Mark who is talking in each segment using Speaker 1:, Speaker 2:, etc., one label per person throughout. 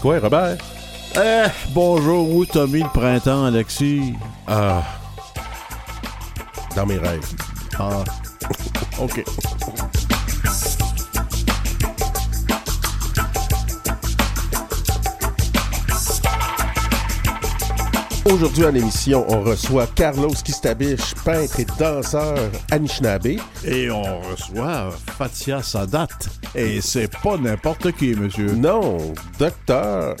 Speaker 1: Quoi, Robert?
Speaker 2: Eh, bonjour, où t'as mis le printemps, Alexis?
Speaker 1: Ah. Dans mes rêves.
Speaker 2: Ah. OK.
Speaker 1: Aujourd'hui à l'émission, on reçoit Carlos Kistabich, peintre et danseur Anishinaabe.
Speaker 2: Et on reçoit Fatia Sadat. Et c'est pas n'importe qui, monsieur.
Speaker 1: Non, docteur.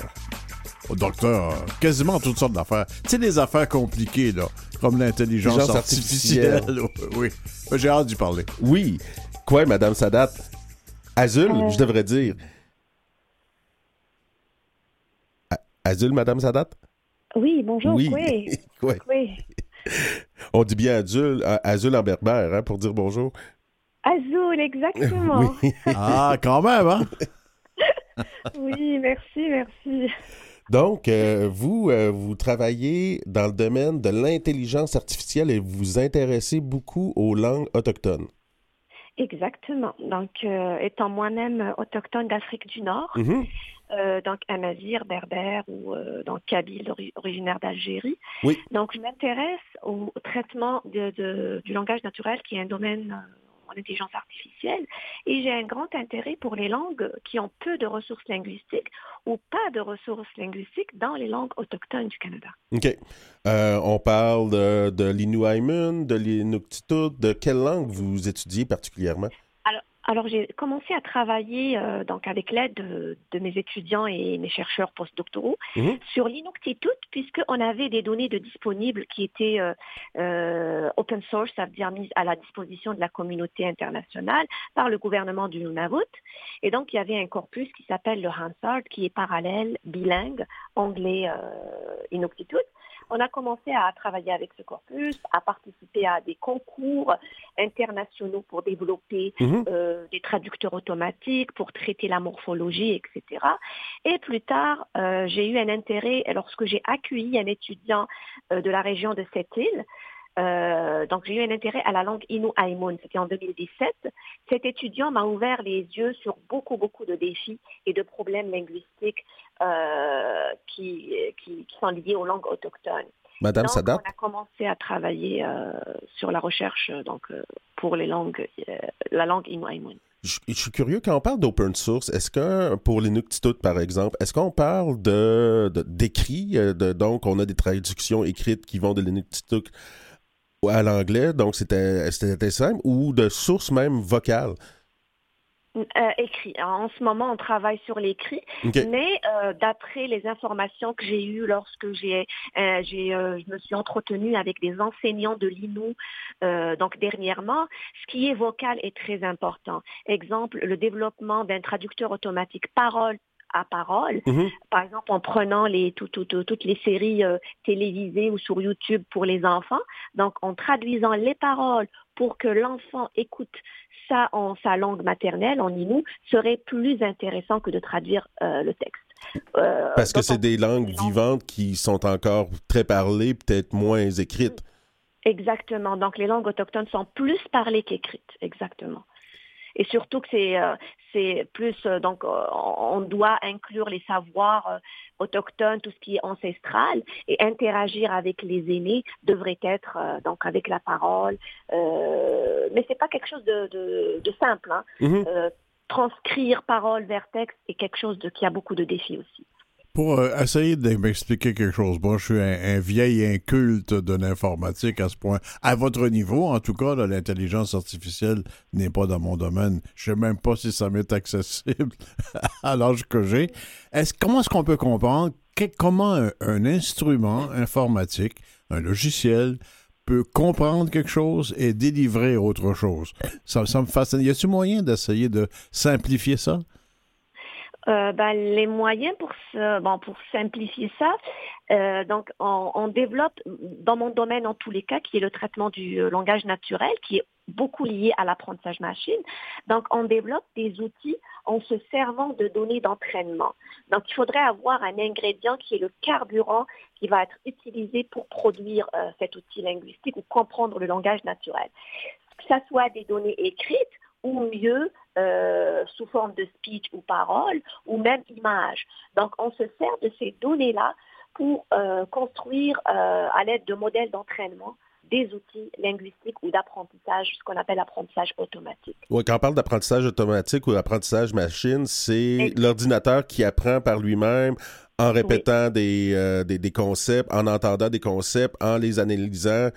Speaker 2: Oh, docteur, quasiment toutes sortes d'affaires. Tu sais, des affaires compliquées, là, comme l'intelligence
Speaker 1: Intelligence
Speaker 2: artificielle.
Speaker 1: artificielle.
Speaker 2: oui. J'ai hâte d'y parler.
Speaker 1: Oui. Quoi, Madame Sadat? Azul,
Speaker 3: Euh.
Speaker 1: je devrais dire. A- Azul, Madame Sadat?
Speaker 3: Oui, bonjour.
Speaker 1: Oui.
Speaker 3: Oui. Oui.
Speaker 1: On dit bien Azul, euh, Azul en berbère, hein, pour dire bonjour.
Speaker 3: Azul, exactement.
Speaker 1: Oui.
Speaker 2: Ah, quand même, hein?
Speaker 3: Oui, merci, merci.
Speaker 1: Donc, euh, vous, euh, vous travaillez dans le domaine de l'intelligence artificielle et vous vous intéressez beaucoup aux langues autochtones.
Speaker 3: Exactement. Donc, euh, étant moi-même autochtone d'Afrique du Nord,
Speaker 1: Mhm.
Speaker 3: euh, donc amazir, berbère ou euh, donc kabyle ori- originaire d'Algérie.
Speaker 1: Oui.
Speaker 3: Donc, je m'intéresse au traitement de- de- du langage naturel qui est un domaine euh, en intelligence artificielle et j'ai un grand intérêt pour les langues qui ont peu de ressources linguistiques ou pas de ressources linguistiques dans les langues autochtones du Canada.
Speaker 1: OK. Euh, on parle de, de l'Inuaimun, de l'Inuktitut. De quelle langue vous étudiez particulièrement?
Speaker 3: Alors j'ai commencé à travailler euh, donc avec l'aide de, de mes étudiants et mes chercheurs postdoctoraux
Speaker 1: Mhm.
Speaker 3: sur l'Inuktitut puisqu'on avait des données de disponibles qui étaient euh, euh, open source, ça veut dire mises à la disposition de la communauté internationale par le gouvernement du Nunavut. Et donc il y avait un corpus qui s'appelle le Hansard qui est parallèle, bilingue, anglais euh, Inuktitut. On a commencé à travailler avec ce corpus, à participer à des concours internationaux pour développer
Speaker 1: Mhm.
Speaker 3: euh, des traducteurs automatiques pour traiter la morphologie, etc. Et plus tard, euh, j'ai eu un intérêt lorsque j'ai accueilli un étudiant euh, de la région de cette île. Euh, donc j'ai eu un intérêt à la langue Inuaimun, c'était en 2017. Cet étudiant m'a ouvert les yeux sur beaucoup, beaucoup de défis et de problèmes linguistiques euh, qui, qui, qui sont liés aux langues autochtones.
Speaker 1: Madame
Speaker 3: Donc,
Speaker 1: Sadat?
Speaker 3: on a commencé à travailler euh, sur la recherche donc, pour les langues, la langue Inuaimun.
Speaker 1: Je, je suis curieux, quand on parle d'open source, est-ce que, pour l'Inuktitut, par exemple, est-ce qu'on parle de, donc on a des traductions écrites qui vont de l'Inuktitut à l'anglais, donc c'était, simple, ou de sources même vocales?
Speaker 3: Euh, écrit. En ce moment, on travaille sur l'écrit, mais euh, d'après les informations que j'ai eues lorsque j'ai, euh, j'ai, euh, je me suis entretenue avec des enseignants de l'INU, euh, donc dernièrement, ce qui est vocal est très important. Exemple, le développement d'un traducteur automatique parole à parole,
Speaker 1: Mhm.
Speaker 3: par exemple en prenant les, tout- tout- tout- toutes les séries euh, télévisées ou sur YouTube pour les enfants, donc en traduisant les paroles pour que l'enfant écoute ça en sa langue maternelle, en Innu, serait plus intéressant que de traduire euh, le texte. Euh,
Speaker 1: Parce que c'est des langues- vivantes qui sont encore très parlées, peut-être moins écrites.
Speaker 3: Exactement. Donc les langues autochtones sont plus parlées qu'écrites. Exactement. Et surtout que c'est euh, c'est plus euh, donc euh, on doit inclure les savoirs autochtones, tout ce qui est ancestral et interagir avec les aînés devrait être donc avec la parole. Euh, mais c'est pas quelque chose de, de, de simple. Hein.
Speaker 1: Mhm.
Speaker 3: Euh, transcrire parole vers texte est quelque chose de, qui a beaucoup de défis aussi.
Speaker 2: Pour euh, essayer de m'expliquer quelque chose, moi, je suis un, vieil inculte de l'informatique à ce point. À votre niveau, en tout cas, l'intelligence artificielle n'est pas dans mon domaine. Je sais même pas si ça m'est accessible à l'âge que j'ai. Est-ce, comment est-ce qu'on peut comprendre comment un, instrument informatique, un logiciel, peut comprendre quelque chose et délivrer autre chose? Ça, ça me fascine. Y a-t-il moyen d'essayer de simplifier ça?
Speaker 3: Euh, ben, les moyens pour bon, pour simplifier ça, euh, donc on, on développe dans mon domaine en tous les cas, qui est le traitement du euh, langage naturel, qui est beaucoup lié à l'apprentissage machine. Donc on développe des outils en se servant de données d'entraînement. Donc il faudrait avoir un ingrédient qui est le carburant qui va être utilisé pour produire euh, cet outil linguistique ou comprendre le langage naturel. Que ça soit des données écrites ou mieux euh, sous forme de speech ou parole ou même image. Donc on se sert de ces données-là pour euh, construire euh, à l'aide de modèles d'entraînement des outils linguistiques ou d'apprentissage, ce qu'on appelle apprentissage automatique.
Speaker 1: Oui, quand on parle d'apprentissage automatique ou d'apprentissage machine, c'est l'ordinateur qui apprend par lui-même en répétant des, des, des, concepts, en entendant des concepts, en les analysant,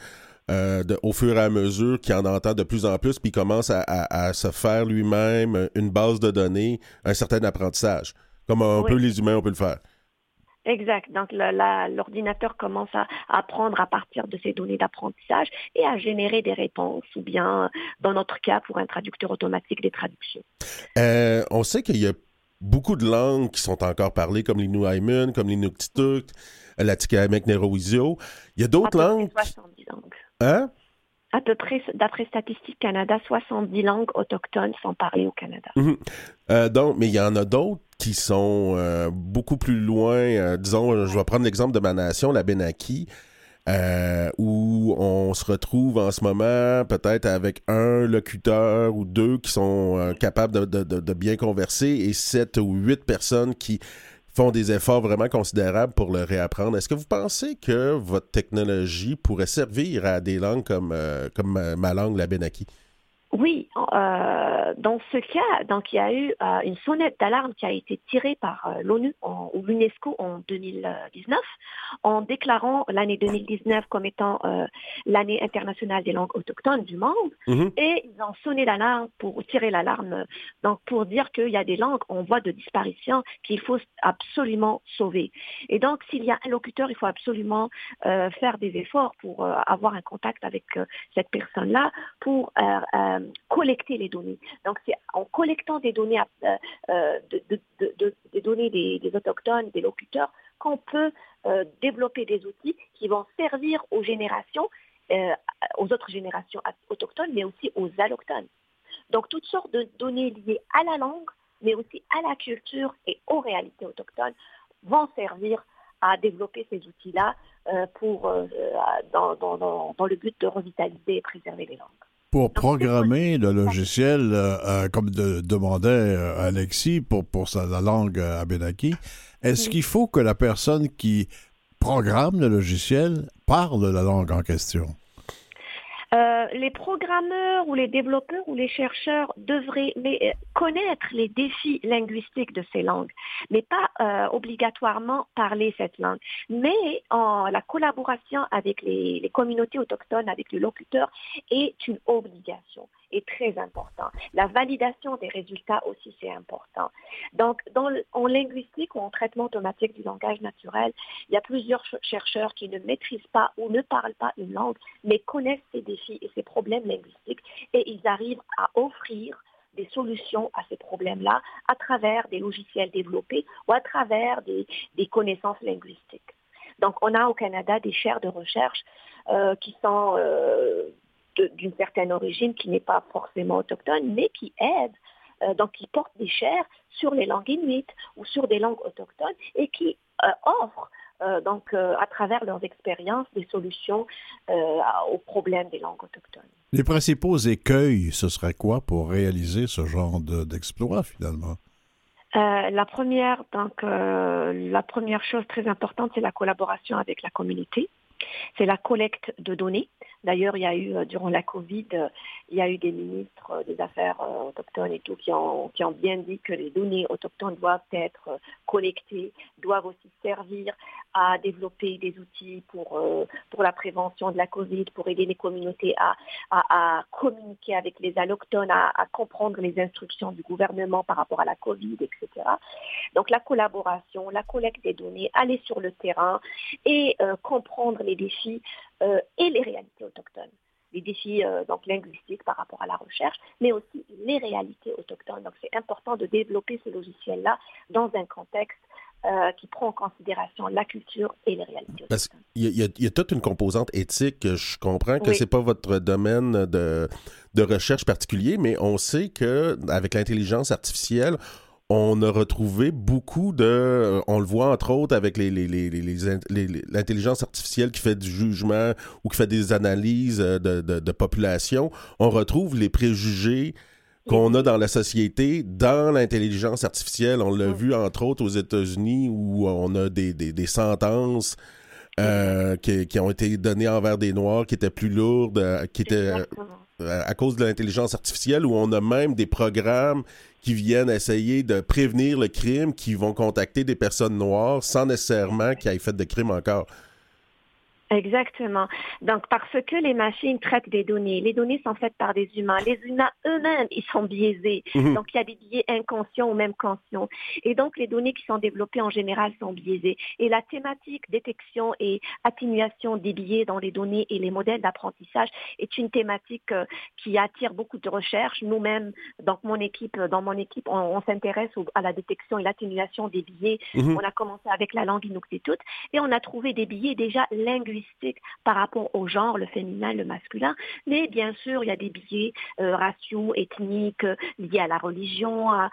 Speaker 1: euh, au fur et à mesure qu'il en entend de plus en plus, puis commence à, se faire lui-même une base de données, un certain apprentissage, comme un peu les humains on peut le faire.
Speaker 3: Exact. Donc l'ordinateur commence à apprendre à partir de ces données d'apprentissage et à générer des réponses, ou bien dans notre cas pour un traducteur automatique des traductions.
Speaker 1: Euh, on sait qu'il y a beaucoup de langues qui sont encore parlées, comme l'Inuaimun, comme l'Inuktitut, la Tikamek Neroizio. Il y a d'autres langues.
Speaker 3: 70 langues. Hein? À peu près, d'après Statistique Canada, 70 langues autochtones sont parlées au Canada.
Speaker 1: Mhm. Euh, donc, mais il y en a d'autres qui sont euh, beaucoup plus loin. Euh, disons, je vais prendre l'exemple de ma nation, la Benaki, où on se retrouve en ce moment peut-être avec un locuteur ou deux qui sont capables de, de, bien converser et sept ou huit personnes qui font des efforts vraiment considérables pour le réapprendre. Est-ce que vous pensez que votre technologie pourrait servir à des langues comme, euh, comme ma langue, la Benaki?
Speaker 3: Oui, euh, dans ce cas, donc il y a eu euh, une sonnette d'alarme qui a été tirée par euh, l'ONU ou l'UNESCO en 2019 en déclarant l'année 2019 comme étant l'année internationale des langues autochtones du monde mhm. et ils ont sonné l'alarme pour tirer l'alarme donc pour dire qu'il y a des langues en voie de disparition qu'il faut absolument sauver. Et donc s'il y a un locuteur, il faut absolument faire des efforts pour avoir un contact avec cette personne-là pour collecter les données. Donc c'est en collectant des données, euh, euh, des, données des, autochtones, des locuteurs, qu'on peut euh, développer des outils qui vont servir aux générations, aux autres générations autochtones, mais aussi aux allochtones. Donc toutes sortes de données liées à la langue, mais aussi à la culture et aux réalités autochtones vont servir à développer ces outils-là pour dans, dans le but de revitaliser et préserver les langues
Speaker 2: pour programmer le logiciel, euh, euh, comme demandait euh, Alexis pour, pour sa, la langue abénaki, est-ce qu'il faut que la personne qui programme le logiciel parle la langue en question?
Speaker 3: Euh, les programmeurs ou les développeurs ou les chercheurs devraient euh, connaître les défis linguistiques de ces langues, mais pas euh, obligatoirement parler cette langue. Mais la collaboration avec les communautés autochtones, avec les locuteurs, est une obligation est très important. La validation des résultats aussi, c'est important. Donc, dans en linguistique ou en traitement automatique du langage naturel, il y a plusieurs chercheurs qui ne maîtrisent pas ou ne parlent pas une langue, mais connaissent ces défis et ces problèmes linguistiques et ils arrivent à offrir des solutions à ces problèmes-là à travers des logiciels développés ou à travers des, connaissances linguistiques. Donc, on a au Canada des chaires de recherche euh, qui sont euh, d'une certaine origine qui n'est pas forcément autochtone, mais qui aide, euh, donc qui porte des chaires sur les langues inuites ou sur des langues autochtones et qui euh, offrent euh, donc à travers leurs expériences des solutions aux problèmes des langues autochtones.
Speaker 2: Les principaux écueils, ce serait quoi pour réaliser ce genre d'exploit finalement?
Speaker 3: la première, donc, la première chose très importante, c'est la collaboration avec la communauté. C'est la collecte de données. D'ailleurs, il y a eu, euh, durant la Covid, euh, il y a eu des ministres euh, des Affaires autochtones et tout qui ont, bien dit que les données autochtones doivent être collectées, doivent aussi servir à développer des outils pour, pour la prévention de la Covid, pour aider les communautés à, à, communiquer avec les allochtones, à, comprendre les instructions du gouvernement par rapport à la Covid, etc. Donc la collaboration, la collecte des données, aller sur le terrain et comprendre les défis euh, et les réalités autochtones. Les défis euh, donc linguistiques par rapport à la recherche, mais aussi les réalités autochtones. Donc c'est important de développer ce logiciel-là dans un contexte euh, qui prend en considération la culture et les réalités.
Speaker 1: Parce qu'il y, y, a toute une composante éthique. Je comprends que ce c'est pas votre domaine de, de recherche particulier, mais on sait que avec l'intelligence artificielle, on a retrouvé beaucoup de. On le voit entre autres avec l'intelligence artificielle qui fait du jugement ou qui fait des analyses de, population. On retrouve les préjugés qu'on a dans la société, dans l'intelligence artificielle. On l'a vu entre autres aux États-Unis où on a des, des, sentences euh, qui, qui, ont été données envers des Noirs qui étaient plus lourdes, euh, qui étaient euh, à cause de l'intelligence artificielle, où on a même des programmes qui viennent essayer de prévenir le crime, qui vont contacter des personnes noires sans nécessairement qu'ils aient fait de crime encore.
Speaker 3: Exactement. Donc, parce que les machines traitent des données, les données sont faites par des humains. Les humains eux-mêmes, ils sont biaisés. Mhm. Donc, il y a des biais inconscients ou même conscients. Et donc, les données qui sont développées en général sont biaisées. Et la thématique détection et atténuation des biais dans les données et les modèles d'apprentissage est une thématique euh, qui attire beaucoup de recherches. Nous-mêmes, donc mon équipe, dans mon équipe, on, s'intéresse à la détection et l'atténuation des biais. Mhm. On a commencé avec la langue inuktitut et on a trouvé des biais déjà linguistiques par rapport au genre, le féminin, le masculin. Mais bien sûr, il y a des biais euh, raciaux, ethniques, euh, liés à la religion, à,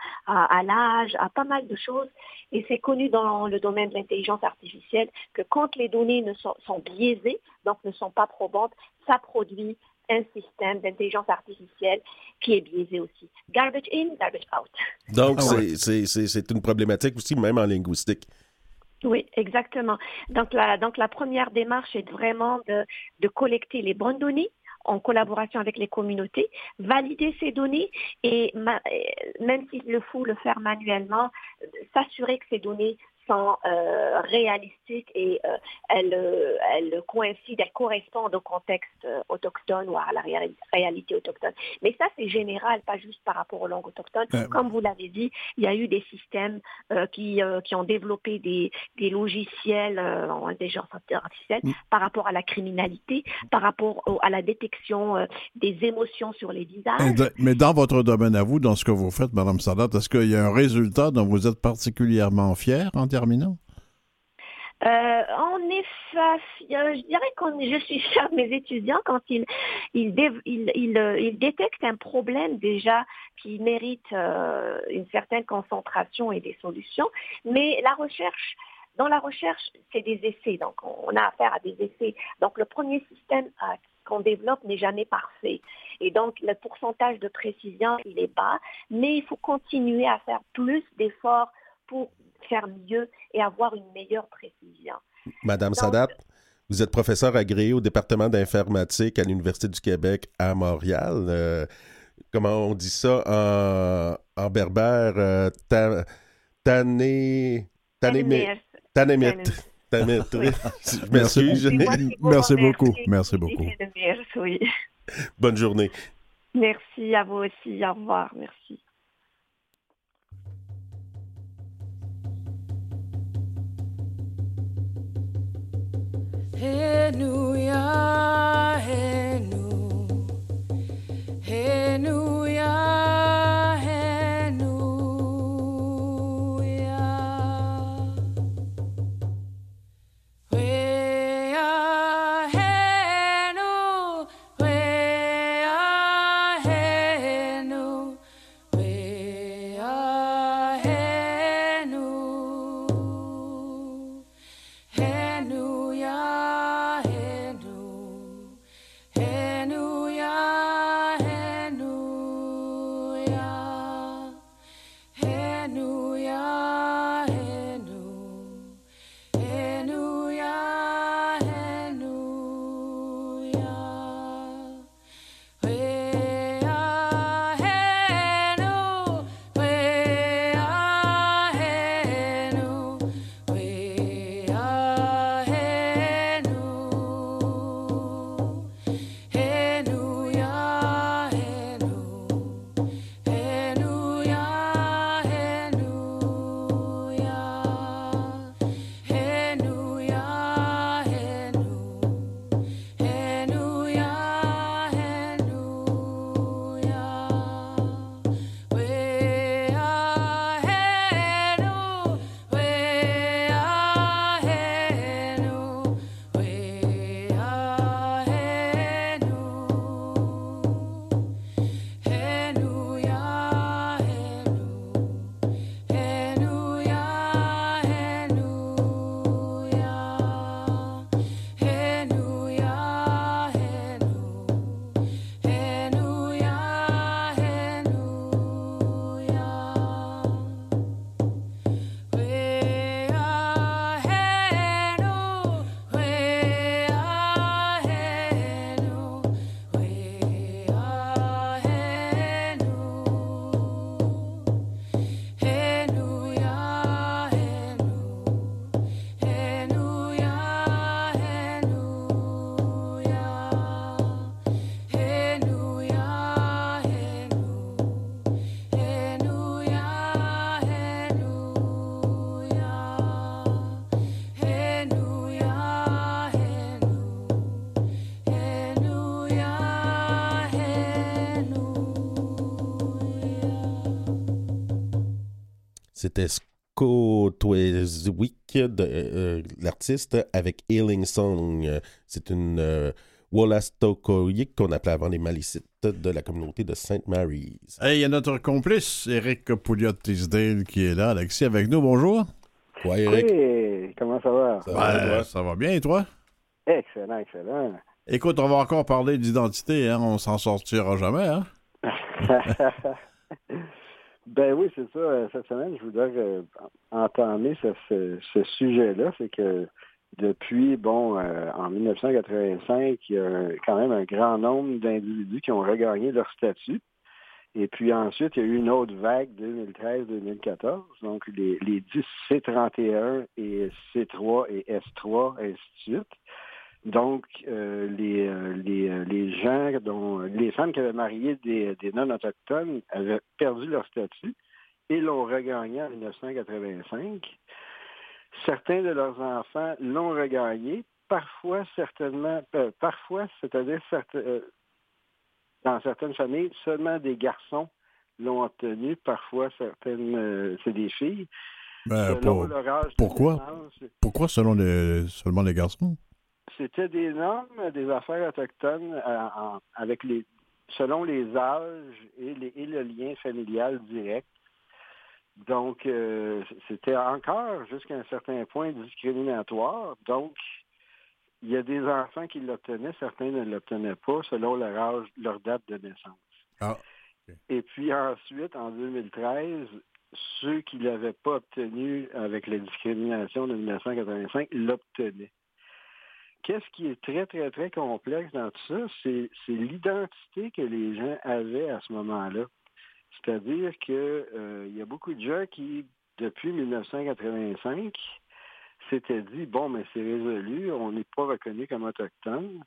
Speaker 3: l'âge, à pas mal de choses. Et c'est connu dans le domaine de l'intelligence artificielle que quand les données ne sont, biaisées, donc ne sont pas probantes, ça produit un système d'intelligence artificielle qui est biaisé aussi. Garbage in, garbage out.
Speaker 1: Donc, ah c'est une problématique aussi, même en linguistique.
Speaker 3: Oui, exactement. Donc la, donc la première démarche est vraiment de, de collecter les bonnes données en collaboration avec les communautés, valider ces données et même s'il faut le faire manuellement, s'assurer que ces données euh, réalistique et euh, elle, euh, elle coïncide, elle correspond au contexte autochtone ou à la réalité autochtone. Mais ça, c'est général, pas juste par rapport aux langues autochtones. Comme vous l'avez dit, il y a eu des systèmes qui, qui ont développé des, des logiciels en intelligence artificielle par rapport à la criminalité, par rapport à la détection des émotions sur les visages.
Speaker 2: Mais dans votre domaine à vous, dans ce que vous faites, Mme Sadat, est-ce qu'il y a un résultat dont vous êtes particulièrement fier en terminant?
Speaker 3: Euh, en effet, je dirais que je suis fière de mes étudiants quand ils, ils, euh, détectent un problème déjà qui mérite euh, une certaine concentration et des solutions. Mais la recherche, dans la recherche, c'est des essais. Donc, on a affaire à des essais. Donc, le premier système qu'on développe n'est jamais parfait. Et donc, le pourcentage de précision, il est bas. Mais il faut continuer à faire plus d'efforts pour faire mieux et avoir une meilleure précision.
Speaker 1: Madame Sadat, vous êtes professeur agréé au département d'informatique à l'Université du Québec à Montréal. Euh, comment on dit ça en, en berbère? Euh, tané... Tané...
Speaker 2: Merci. Merci beaucoup. Merci beaucoup.
Speaker 1: Bonne journée.
Speaker 3: Merci à vous aussi. Au revoir. Merci.
Speaker 1: Hallelujah, Scott Week, l'artiste, avec Healing Song. C'est une Wallastocoïque qu'on appelait avant les Malicites de la communauté de Sainte Mary's.
Speaker 2: Hey, il y a notre complice, Eric Pouliot-Tisdale, qui est là. Alexis avec nous, bonjour.
Speaker 4: Ouais, Eric. Oui, comment ça va?
Speaker 2: Ça, va, ça va bien, et toi?
Speaker 4: Excellent, excellent.
Speaker 2: Écoute, on va encore parler d'identité, hein? on s'en sortira jamais. Hein?
Speaker 4: ben oui, c'est ça. Cette semaine, je voudrais euh, entamer ce, ce sujet-là. C'est que depuis, bon, euh, en 1985, il y a quand même un grand nombre d'individus qui ont regagné leur statut. Et puis ensuite, il y a eu une autre vague 2013-2014. Donc, les, les 10 C31 et C3 et S3, ainsi de suite. Donc, euh, les, euh, les, les, gens, dont les femmes qui avaient marié des, des non-autochtones avaient perdu leur statut et l'ont regagné en 1985. Certains de leurs enfants l'ont regagné, parfois certainement, euh, parfois, c'est-à-dire euh, dans certaines familles, seulement des garçons l'ont obtenu, parfois certaines, euh, c'est des filles.
Speaker 2: Ben, pourquoi? pourquoi selon les, seulement les garçons?
Speaker 4: C'était des normes, des affaires autochtones avec les, selon les âges et, les, et le lien familial direct. Donc, euh, c'était encore jusqu'à un certain point discriminatoire. Donc, il y a des enfants qui l'obtenaient, certains ne l'obtenaient pas selon leur âge, leur date de naissance. Ah, Et puis ensuite, en 2013, ceux qui ne l'avaient pas obtenu avec la discrimination de 1985 l'obtenaient. Qu'est-ce qui est très, très, très complexe dans tout ça? C'est l'identité que les gens avaient à ce moment-là. C'est-à-dire qu'il euh, y a beaucoup de gens qui, depuis 1985, s'étaient dit, bon, mais c'est résolu, on n'est pas reconnu comme autochtone.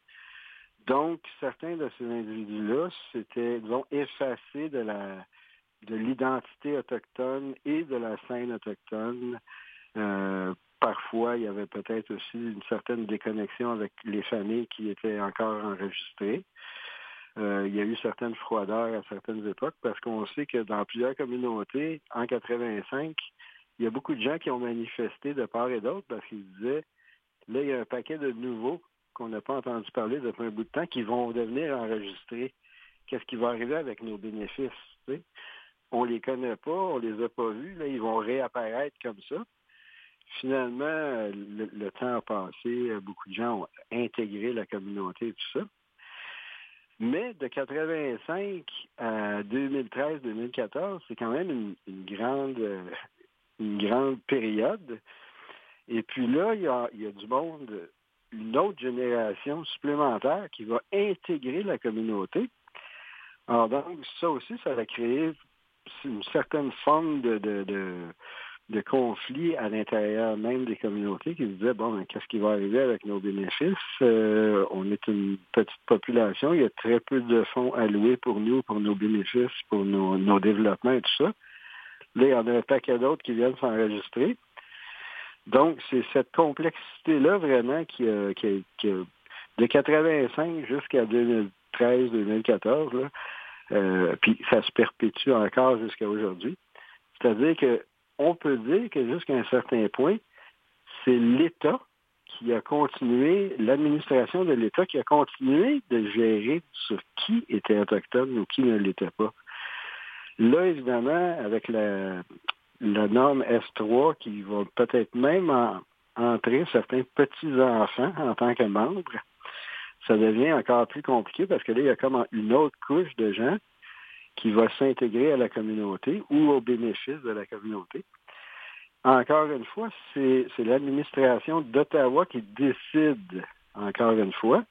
Speaker 4: Donc, certains de ces individus-là s'étaient, disons, effacés de la de l'identité autochtone et de la scène autochtone. Euh, parfois, il y avait peut-être aussi une certaine déconnexion avec les familles qui étaient encore enregistrées. Euh, il y a eu certaines froideurs à certaines époques parce qu'on sait que dans plusieurs communautés, en 85, il y a beaucoup de gens qui ont manifesté de part et d'autre parce qu'ils disaient, là, il y a un paquet de nouveaux qu'on n'a pas entendu parler depuis un bout de temps qui vont devenir enregistrés. Qu'est-ce qui va arriver avec nos bénéfices? On On les connaît pas, on les a pas vus, là, ils vont réapparaître comme ça. Finalement, le, le temps a passé, beaucoup de gens ont intégré la communauté et tout ça. Mais de 85 à 2013-2014, c'est quand même une, grande, une grande période. Et puis là, il y, a, du monde, une autre génération supplémentaire qui va intégrer la communauté. Alors donc, ça aussi, ça va créer une certaine forme de conflits à l'intérieur même des communautés qui se disaient, bon, ben, qu'est-ce qui va arriver avec nos bénéfices? Euh, on est une petite population, il y a très peu de fonds alloués pour nous, pour nos bénéfices, pour nos, développements et tout ça. Là, il y en a un paquet d'autres qui viennent s'enregistrer. Donc, c'est cette complexité-là vraiment qui a, qui, de 85 jusqu'à 2013-2014, euh, puis ça se perpétue encore jusqu'à aujourd'hui. C'est-à-dire que on peut dire que jusqu'à un certain point, c'est l'État qui a continué, l'administration de l'État qui a continué de gérer sur qui était autochtone ou qui ne l'était pas. Là, évidemment, avec la, norme S3 qui va peut-être même entrer certains petits-enfants en tant que membres, ça devient encore plus compliqué parce que là, il y a comme une autre couche de gens qui va s'intégrer à la communauté ou au bénéfice de la communauté. Encore une fois, c'est l'administration d'Ottawa qui décide, encore une fois.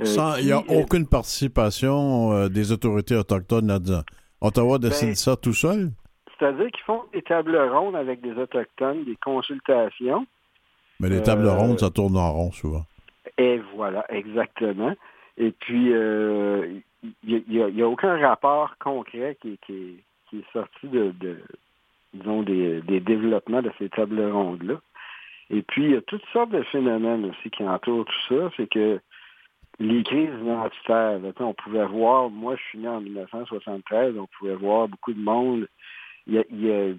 Speaker 2: Euh, il n'y a aucune participation euh, des autorités autochtones là-dedans. Ottawa ben, décide ça tout seul?
Speaker 4: C'est-à-dire qu'ils font des tables rondes avec des autochtones, des consultations.
Speaker 2: Mais les tables euh, rondes, ça tourne en rond souvent.
Speaker 4: Et voilà, exactement. Et puis, il n'y a, aucun rapport concret qui, est sorti de, disons, des, développements de ces tables rondes-là. Et puis, il y a toutes sortes de phénomènes aussi qui entourent tout ça. C'est que les crises identitaires, on pouvait voir, moi je suis né en 1973, on pouvait voir beaucoup de monde. Il y a,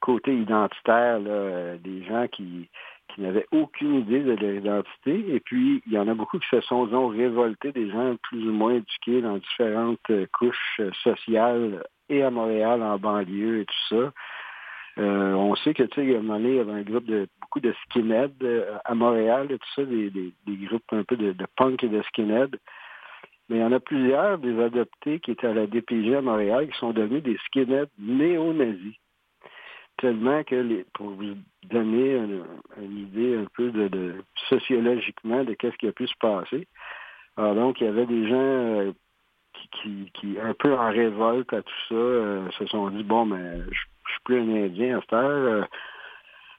Speaker 4: côté identitaire, là, des gens qui, qui n'avaient aucune idée de leur identité. Et puis, il y en a beaucoup qui se sont, disons, révoltés, des gens plus ou moins éduqués dans différentes euh, couches euh, sociales et à Montréal, en banlieue et tout ça. Euh, on sait que, tu sais, il y a un il y avait un groupe de beaucoup de skinheads à Montréal et tout ça, des, des, groupes un peu de, de, punk et de skinheads. Mais il y en a plusieurs des adoptés qui étaient à la DPG à Montréal qui sont devenus des skinheads néo-nazis tellement que, les, pour vous donner une, idée un peu de, sociologiquement de qu'est-ce qui a pu se passer. Alors donc, il y avait des gens euh, qui, qui, un peu en révolte à tout ça, euh, se sont dit, bon, mais je, je suis plus un Indien à cette heure. Euh,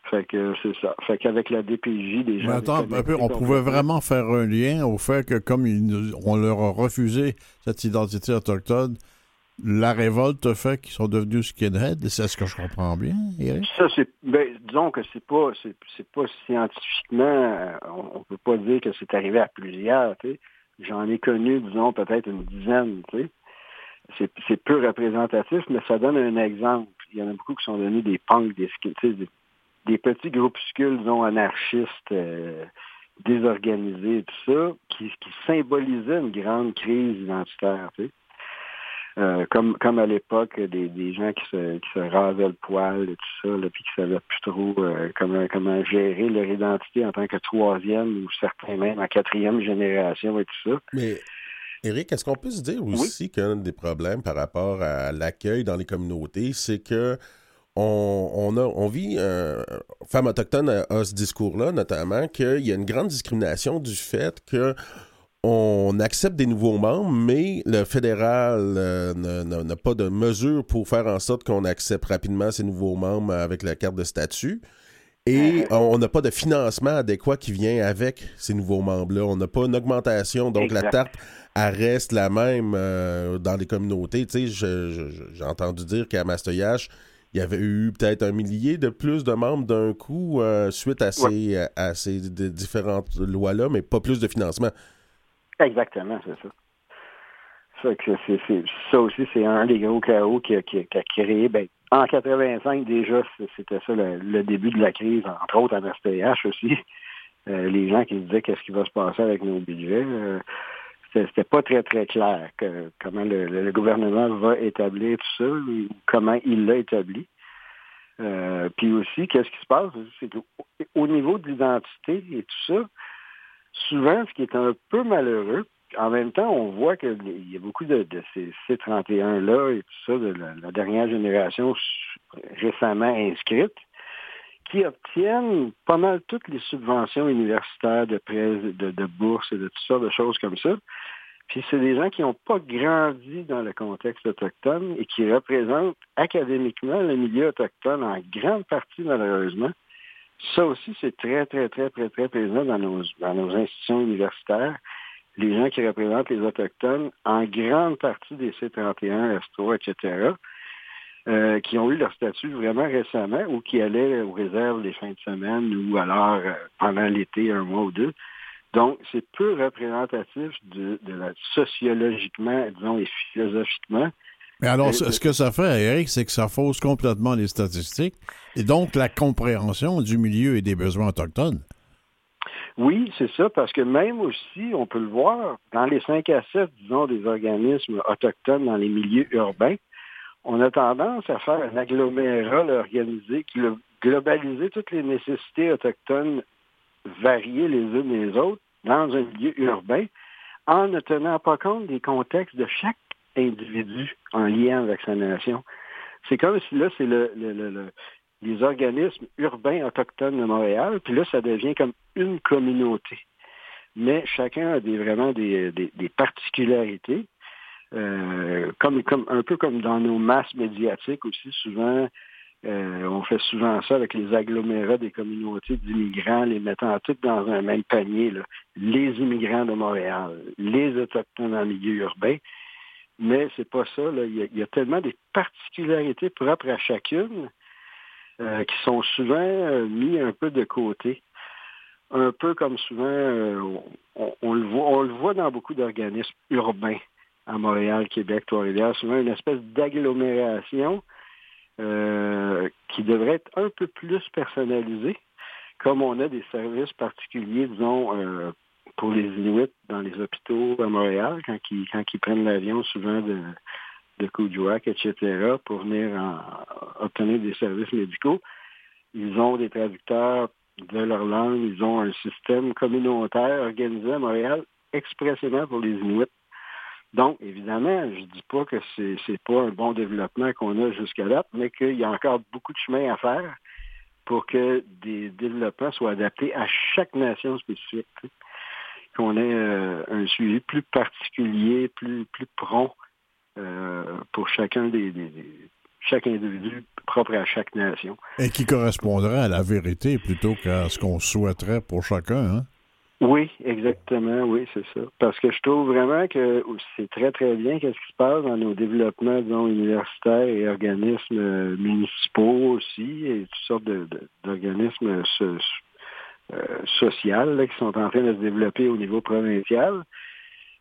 Speaker 4: fait que c'est ça. Fait qu'avec la DPJ, des gens.
Speaker 2: Mais attends, un peu, on pouvait vraiment faire un lien au fait que comme on leur a refusé cette identité autochtone, la révolte fait qu'ils sont devenus skinheads. C'est ce que je comprends bien.
Speaker 4: Ben, disons que c'est pas, pas scientifiquement. Euh, on, ne peut pas dire que c'est arrivé à plusieurs. J'en ai connu, disons, peut-être une dizaine. C'est, c'est peu représentatif, mais ça donne un exemple. Il y en a beaucoup qui sont devenus des punks, des des, petits groupuscules, disons, anarchistes. Euh, désorganisés tout ça, qui, symbolisaient une grande crise identitaire. Euh, comme, comme à l'époque, des, des gens qui se, qui se rasaient le poil et tout ça, là, puis qui savaient plus trop euh, comment, comment gérer leur identité en tant que troisième ou certains même en quatrième génération et tout ça.
Speaker 1: Mais Eric, est-ce qu'on peut se dire aussi qu'un des problèmes par rapport à l'accueil dans les communautés, c'est que on, on, a, on vit, euh, Femmes autochtones a ce discours-là, notamment, qu'il y a une grande discrimination du fait que on accepte des nouveaux membres, mais le fédéral euh, n'a pas de mesures pour faire en sorte qu'on accepte rapidement ces nouveaux membres avec la carte de statut. Et euh. on n'a pas de financement adéquat qui vient avec ces nouveaux membres-là. On n'a pas une augmentation. Donc la tarte, reste la même euh, dans les communautés. Tu sais, j'ai entendu dire qu'à Mastoyache, il y avait eu peut-être un millier de plus de membres d'un coup suite à ces, à ces différentes lois-là, mais pas plus de financement.
Speaker 4: Exactement, c'est ça. Ça, aussi, c'est un des gros chaos qui a, créé. Ben, en 85, déjà, c'était ça le, début de la crise, entre autres à STH aussi. Euh, les gens qui disaient qu'est-ce qui va se passer avec nos budgets. Euh, c'était pas très, très clair comment le, gouvernement va établir tout ça, ou comment il l'a établi. Euh, puis aussi, qu'est-ce qui se passe? Qu'au niveau de l'identité et tout ça, souvent, ce qui est un peu malheureux, en même temps, on voit qu'il y a beaucoup de, ces C31-là et tout ça, de la, dernière génération récemment inscrite, qui obtiennent pas mal toutes les subventions universitaires de prêts, de, bourses et de toutes sortes de choses comme ça. Puis c'est des gens qui n'ont pas grandi dans le contexte autochtone et qui représentent académiquement le milieu autochtone en grande partie, malheureusement. Ça aussi, c'est très, très, très, très, très présent dans nos, dans nos institutions universitaires. Les gens qui représentent les Autochtones, en grande partie des C31, S3, etc., euh, qui ont eu leur statut vraiment récemment ou qui allaient aux réserves les fins de semaine ou alors euh, pendant l'été, un mois ou deux. Donc, c'est peu représentatif de, de la sociologiquement, disons, et philosophiquement
Speaker 2: mais alors, ce que ça fait, Eric, c'est que ça fausse complètement les statistiques et donc la compréhension du milieu et des besoins autochtones.
Speaker 4: Oui, c'est ça, parce que même aussi, on peut le voir, dans les 5 à 7, disons, des organismes autochtones dans les milieux urbains, on a tendance à faire un agglomérat organisé qui va globaliser toutes les nécessités autochtones variées les unes les autres dans un milieu urbain en ne tenant pas compte des contextes de chaque individu en lien avec sa nation. C'est comme si là, c'est le, les organismes urbains autochtones de Montréal, puis là, ça devient comme une communauté. Mais chacun a des, vraiment des, des, particularités. Euh, comme, comme, un peu comme dans nos masses médiatiques aussi, souvent, euh, on fait souvent ça avec les agglomérats des communautés d'immigrants, les mettant toutes dans un même panier. Là. Les immigrants de Montréal, les autochtones en milieu urbain, mais c'est pas ça. Il, y a, tellement des particularités propres à chacune euh, qui sont souvent euh, mis un peu de côté. Un peu comme souvent, euh, on, le voit, on le voit dans beaucoup d'organismes urbains à Montréal, Québec, Trois-Rivières, souvent une espèce d'agglomération qui devrait être un peu plus personnalisé, comme on a des services particuliers, disons, pour les Inuits dans les hôpitaux à Montréal, quand ils, quand ils prennent l'avion souvent de, de etc., pour venir obtenir des services médicaux. Ils ont des traducteurs de leur langue, ils ont un système communautaire organisé à Montréal expressément pour les Inuits. Donc, évidemment, je ne dis pas que ce n'est pas un bon développement qu'on a jusqu'à là, mais qu'il y a encore beaucoup de chemin à faire pour que des développements soient adaptés à chaque nation spécifique. Qu'on ait euh, un suivi plus particulier, plus, plus prompt euh, pour chacun des, chaque individu propre à chaque nation.
Speaker 2: Et qui correspondrait à la vérité plutôt qu'à ce qu'on souhaiterait pour chacun, hein?
Speaker 4: Oui, exactement, oui, c'est ça. Parce que je trouve vraiment que c'est très, très bien qu'est-ce qui se passe dans nos développements, disons, universitaires et organismes euh, municipaux aussi, et toutes sortes d'organismes euh, sociaux qui sont en train de se développer au niveau provincial.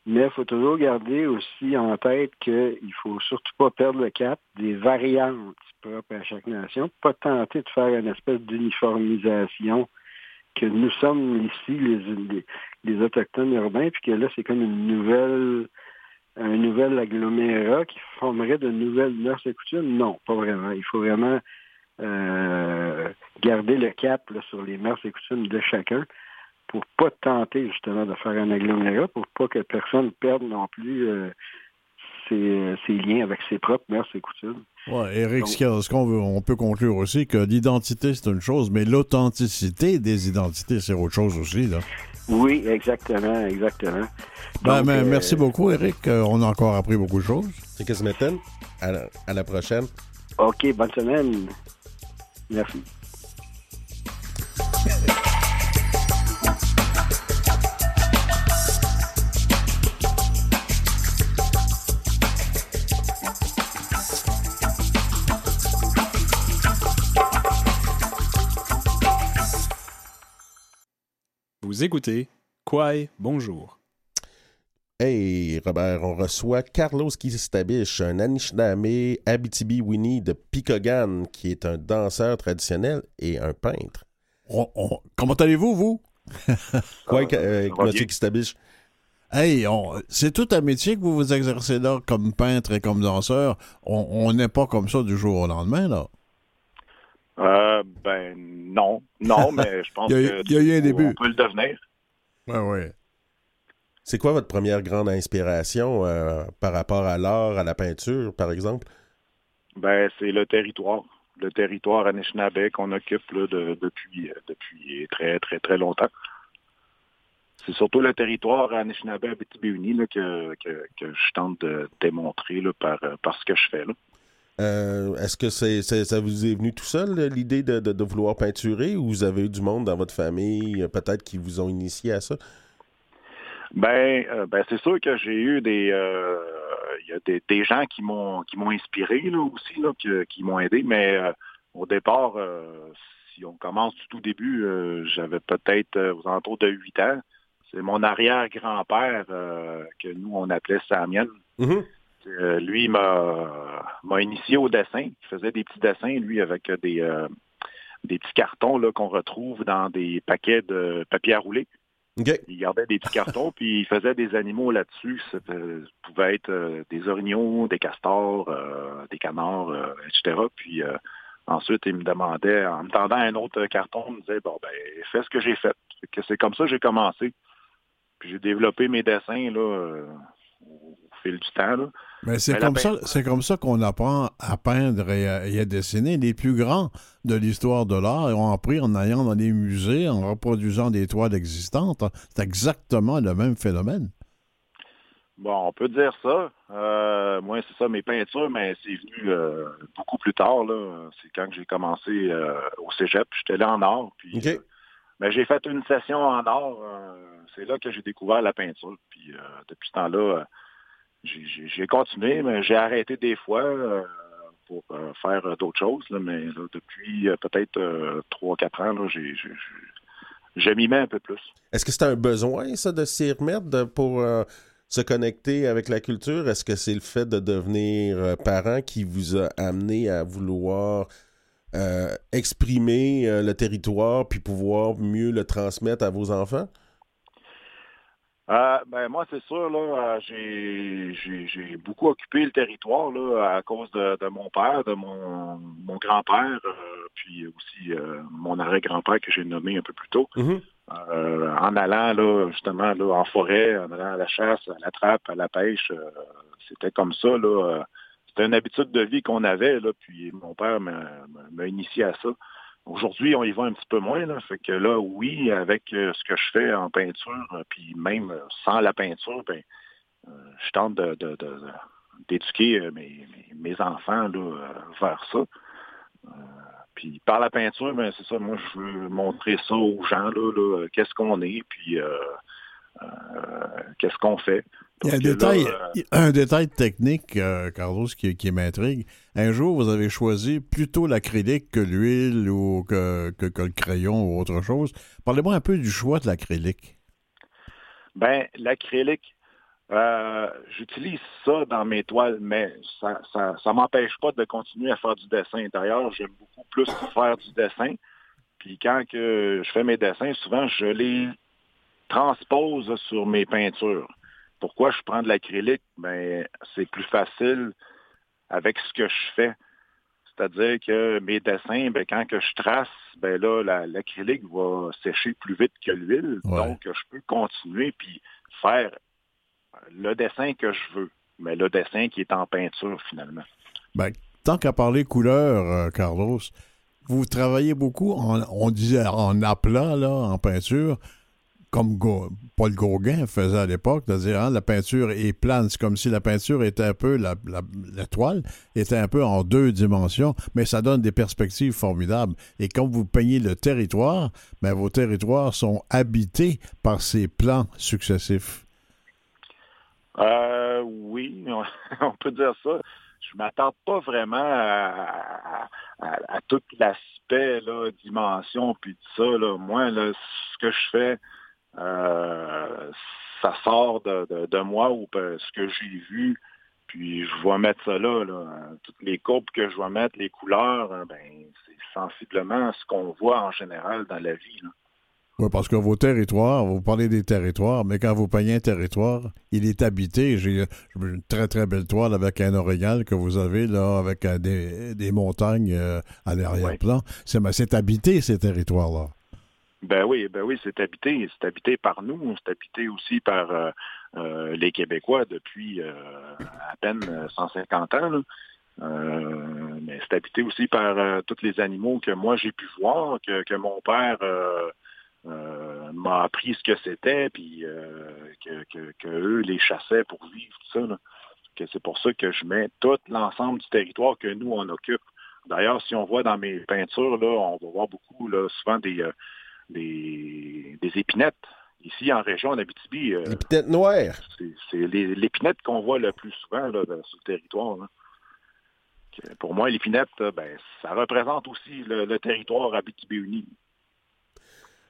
Speaker 4: Mais il faut toujours garder aussi en tête qu'il ne faut surtout pas perdre le cap des variantes propres à chaque nation, pas tenter de faire une espèce d'uniformisation que nous sommes ici, les, les, Autochtones urbains, puis que là, c'est comme une nouvelle un nouvel agglomérat qui formerait de nouvelles mœurs et coutumes. Non, pas vraiment. Il faut vraiment euh, garder le cap sur les mœurs et coutumes de chacun pour pas tenter justement de faire un agglomérat, pour pas que personne perde non plus euh, ses, liens avec ses propres mœurs et coutumes.
Speaker 2: Oui, Eric, ce qu'on veut, on peut conclure aussi que l'identité, c'est une chose, mais l'authenticité des identités, c'est autre chose aussi. Là.
Speaker 4: Oui, exactement, exactement.
Speaker 2: Ben, ben, merci beaucoup, Eric. Euh, on a encore appris beaucoup de choses.
Speaker 1: C'est que À à la prochaine.
Speaker 4: OK, bonne semaine. Merci.
Speaker 5: Vous écoutez Quai Bonjour.
Speaker 1: Hey Robert, on reçoit Carlos Kistabiche, un Anishinaabe Abitibi-Winnie de Picogan, qui est un danseur traditionnel et un peintre.
Speaker 2: comment allez-vous, vous?
Speaker 1: Quoi, euh, Monsieur Kistabiche?
Speaker 2: Hey, c'est tout un métier que vous vous exercez là comme peintre et comme danseur. On n'est pas comme ça du jour au lendemain, là.
Speaker 6: Euh, ben non, non, mais je pense
Speaker 2: qu'il y a eu un début.
Speaker 6: On peut le devenir.
Speaker 2: Oui, oui.
Speaker 1: C'est quoi votre première grande inspiration euh, par rapport à l'art, à la peinture, par exemple?
Speaker 6: Ben, c'est le territoire. Le territoire Anishinaabe qu'on occupe là, depuis, euh, depuis très, très, très longtemps. C'est surtout le territoire Anishinaabe Abitibi-Uni que, que, que, je tente de démontrer là, par, par ce que je fais. Là.
Speaker 1: Euh, est-ce que c'est, ça vous est venu tout seul, l'idée de, vouloir peinturer, ou vous avez eu du monde dans votre famille, euh, peut-être, qui vous ont initié à ça?
Speaker 6: Ben, euh, ben c'est sûr que j'ai eu des, il y a des, gens qui m'ont qui m'ont inspiré là aussi là, qui, m'ont aidé, mais au départ, si on commence du tout début, j'avais peut-être aux alentours de 8 ans. C'est mon arrière-grand-père que nous on appelait Samuel. Mm-hmm. Euh, lui m'a initié au dessin. Il faisait des petits dessins, lui, avec des, euh, des petits cartons qu'on retrouve dans des paquets de papier à rouler. Il gardait des petits cartons, puis il faisait des animaux là-dessus. Ça pouvait être euh, des orignaux, des castors, des canards, etc. Puis ensuite, il me demandait, en me tendant un autre carton, il me disait, bon, ben, fais ce que j'ai fait. C'est comme ça que j'ai commencé. Puis j'ai développé mes dessins là, au fil du temps.
Speaker 2: Mais c'est comme, ça, c'est comme ça qu'on apprend à peindre et à, dessiner. Les plus grands de l'histoire de l'art ont appris en allant dans les musées, en reproduisant des toiles existantes. C'est exactement le même phénomène.
Speaker 6: Bon, on peut dire ça. Euh, moi, c'est ça, mes peintures, mais c'est venu euh, beaucoup plus tard. Là. C'est quand j'ai commencé euh, au cégep. J'étais là en art. Puis, mais j'ai fait une session en art. c'est là que j'ai découvert la peinture. Puis depuis ce temps-là, j'ai continué, mais j'ai arrêté des fois euh, pour euh, faire d'autres choses. mais depuis euh, peut-être 3-4 ans, j'ai je m'y mets un peu plus.
Speaker 1: Est-ce que c'est un besoin, ça, de s'y remettre pour se connecter avec la culture? Est-ce que c'est le fait de devenir euh, parent qui vous a amené à vouloir euh, exprimer euh, le territoire puis pouvoir mieux le transmettre à vos enfants?
Speaker 6: Ben moi, c'est sûr, là, j'ai beaucoup occupé le territoire là, à cause de, mon père, de mon, mon grand-père, puis aussi mon arrière-grand-père que j'ai nommé un peu plus tôt.
Speaker 1: Mm-hmm.
Speaker 6: Euh, en allant là, justement là, en forêt, en allant à la chasse, à la trappe, à la pêche, euh, c'était comme ça. Là, euh, c'était une habitude de vie qu'on avait, là, puis mon père m'a initié à ça. Aujourd'hui, on y va un petit peu moins. Là, fait que là, oui, avec ce que je fais en peinture, puis même sans la peinture, ben, je tente d'éduquer mes, enfants vers ça. Puis par la peinture, ben, c'est ça, moi je veux montrer ça aux gens, qu'est-ce qu'on est, puis euh, euh, qu'est-ce qu'on fait.
Speaker 2: Il y a un, détail, euh, un détail technique, Carlos, qui, qui m'intrigue. Un jour, vous avez choisi plutôt l'acrylique que l'huile ou que, que, que, le crayon ou autre chose. Parlez-moi un peu du choix de l'acrylique.
Speaker 6: Ben, l'acrylique, euh, j'utilise ça dans mes toiles, mais ça ça, ça m'empêche pas de continuer à faire du dessin. D'ailleurs, j'aime beaucoup plus faire du dessin. Puis quand que je fais mes dessins, souvent, je les transpose sur mes peintures. Pourquoi je prends de l'acrylique? Ben, c'est plus facile avec ce que je fais. C'est-à-dire que mes dessins, ben, quand que je trace, ben là, l'acrylique va sécher plus vite que l'huile. Donc, je peux continuer puis faire le dessin que je veux, mais le dessin qui est en peinture finalement.
Speaker 2: Ben, tant qu'à parler couleur, euh, Carlos, vous travaillez beaucoup, on disait en aplat, là, en peinture, comme Paul Gauguin faisait à l'époque, c'est-à-dire hein, la peinture est plane. C'est comme si la peinture était un peu, la, toile était un peu en deux dimensions, mais ça donne des perspectives formidables. Et quand vous peignez le territoire, ben, vos territoires sont habités par ces plans successifs.
Speaker 6: Euh, oui, on peut dire ça. Je m'attends pas vraiment à, tout l'aspect, dimension, puis tout ça. Là. Moi, là, ce que je fais, euh, ça sort de, moi ou ce que j'ai vu, puis je vais mettre ça là, Toutes les courbes que je vais mettre, les couleurs, hein, ben, c'est sensiblement ce qu'on voit en général dans la vie. Là.
Speaker 2: Oui, parce que vos territoires, vous parlez des territoires, mais quand vous payez un territoire, il est habité. J'ai une très, très belle toile avec un orignal que vous avez, là, avec euh, des, montagnes euh, à l'arrière-plan. C'est habité, ces territoires-là.
Speaker 6: Ben oui, ben oui, c'est habité. C'est habité par nous. C'est habité aussi par euh, les Québécois depuis à peine 150 ans. mais c'est habité aussi par tous les animaux que moi j'ai pu voir, que, que mon père euh, m'a appris ce que c'était, puis euh, que, eux les chassaient pour vivre, tout ça. Que c'est pour ça que je mets tout l'ensemble du territoire que nous, on occupe. D'ailleurs, si on voit dans mes peintures, là, on va voir beaucoup, là, souvent des, euh, des, épinettes. Ici, en région, en Abitibi.
Speaker 1: L'épinette noire.
Speaker 6: C'est l'épinette qu'on voit le plus souvent là, sur le territoire. Pour moi, l'épinette, ben, ça représente aussi le, le territoire Abitibi-Uni.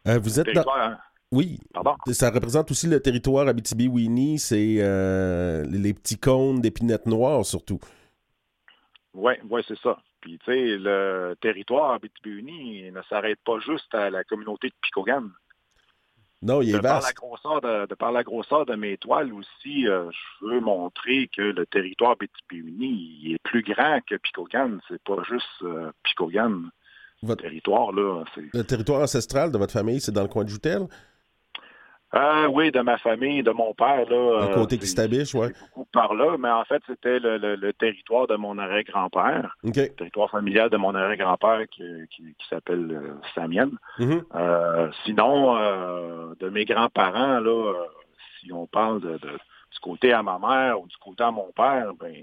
Speaker 1: Euh, vous êtes hein? Oui.
Speaker 6: Pardon?
Speaker 1: Ça représente aussi le territoire Abitibi-Winnie, c'est euh, les petits cônes d'épinettes noires surtout.
Speaker 6: Oui, ouais, c'est ça. Puis, tu sais, le territoire Abitibi-Winnie ne s'arrête pas juste à la communauté de Picogan.
Speaker 1: Non, il est
Speaker 6: de Par la grosseur de, par la grosseur de mes toiles aussi, euh, je veux montrer que le territoire Abitibi-Winnie est plus grand que Picogan. C'est pas juste euh, Picogan. Votre... territoire, là.
Speaker 1: Le territoire ancestral de votre famille, c'est dans le coin de Joutel?
Speaker 6: Euh, oui, de ma famille, de mon père. Là,
Speaker 1: à côté qui s'habille, oui.
Speaker 6: Beaucoup par là, mais en fait, c'était le, territoire de mon arrière-grand-père. Le territoire familial de mon arrière-grand-père qui, qui, s'appelle euh, Samienne.
Speaker 1: Mm-hmm.
Speaker 6: Euh, sinon, euh, de mes grands-parents, là, si on parle de, du côté à ma mère ou du côté à mon père, ben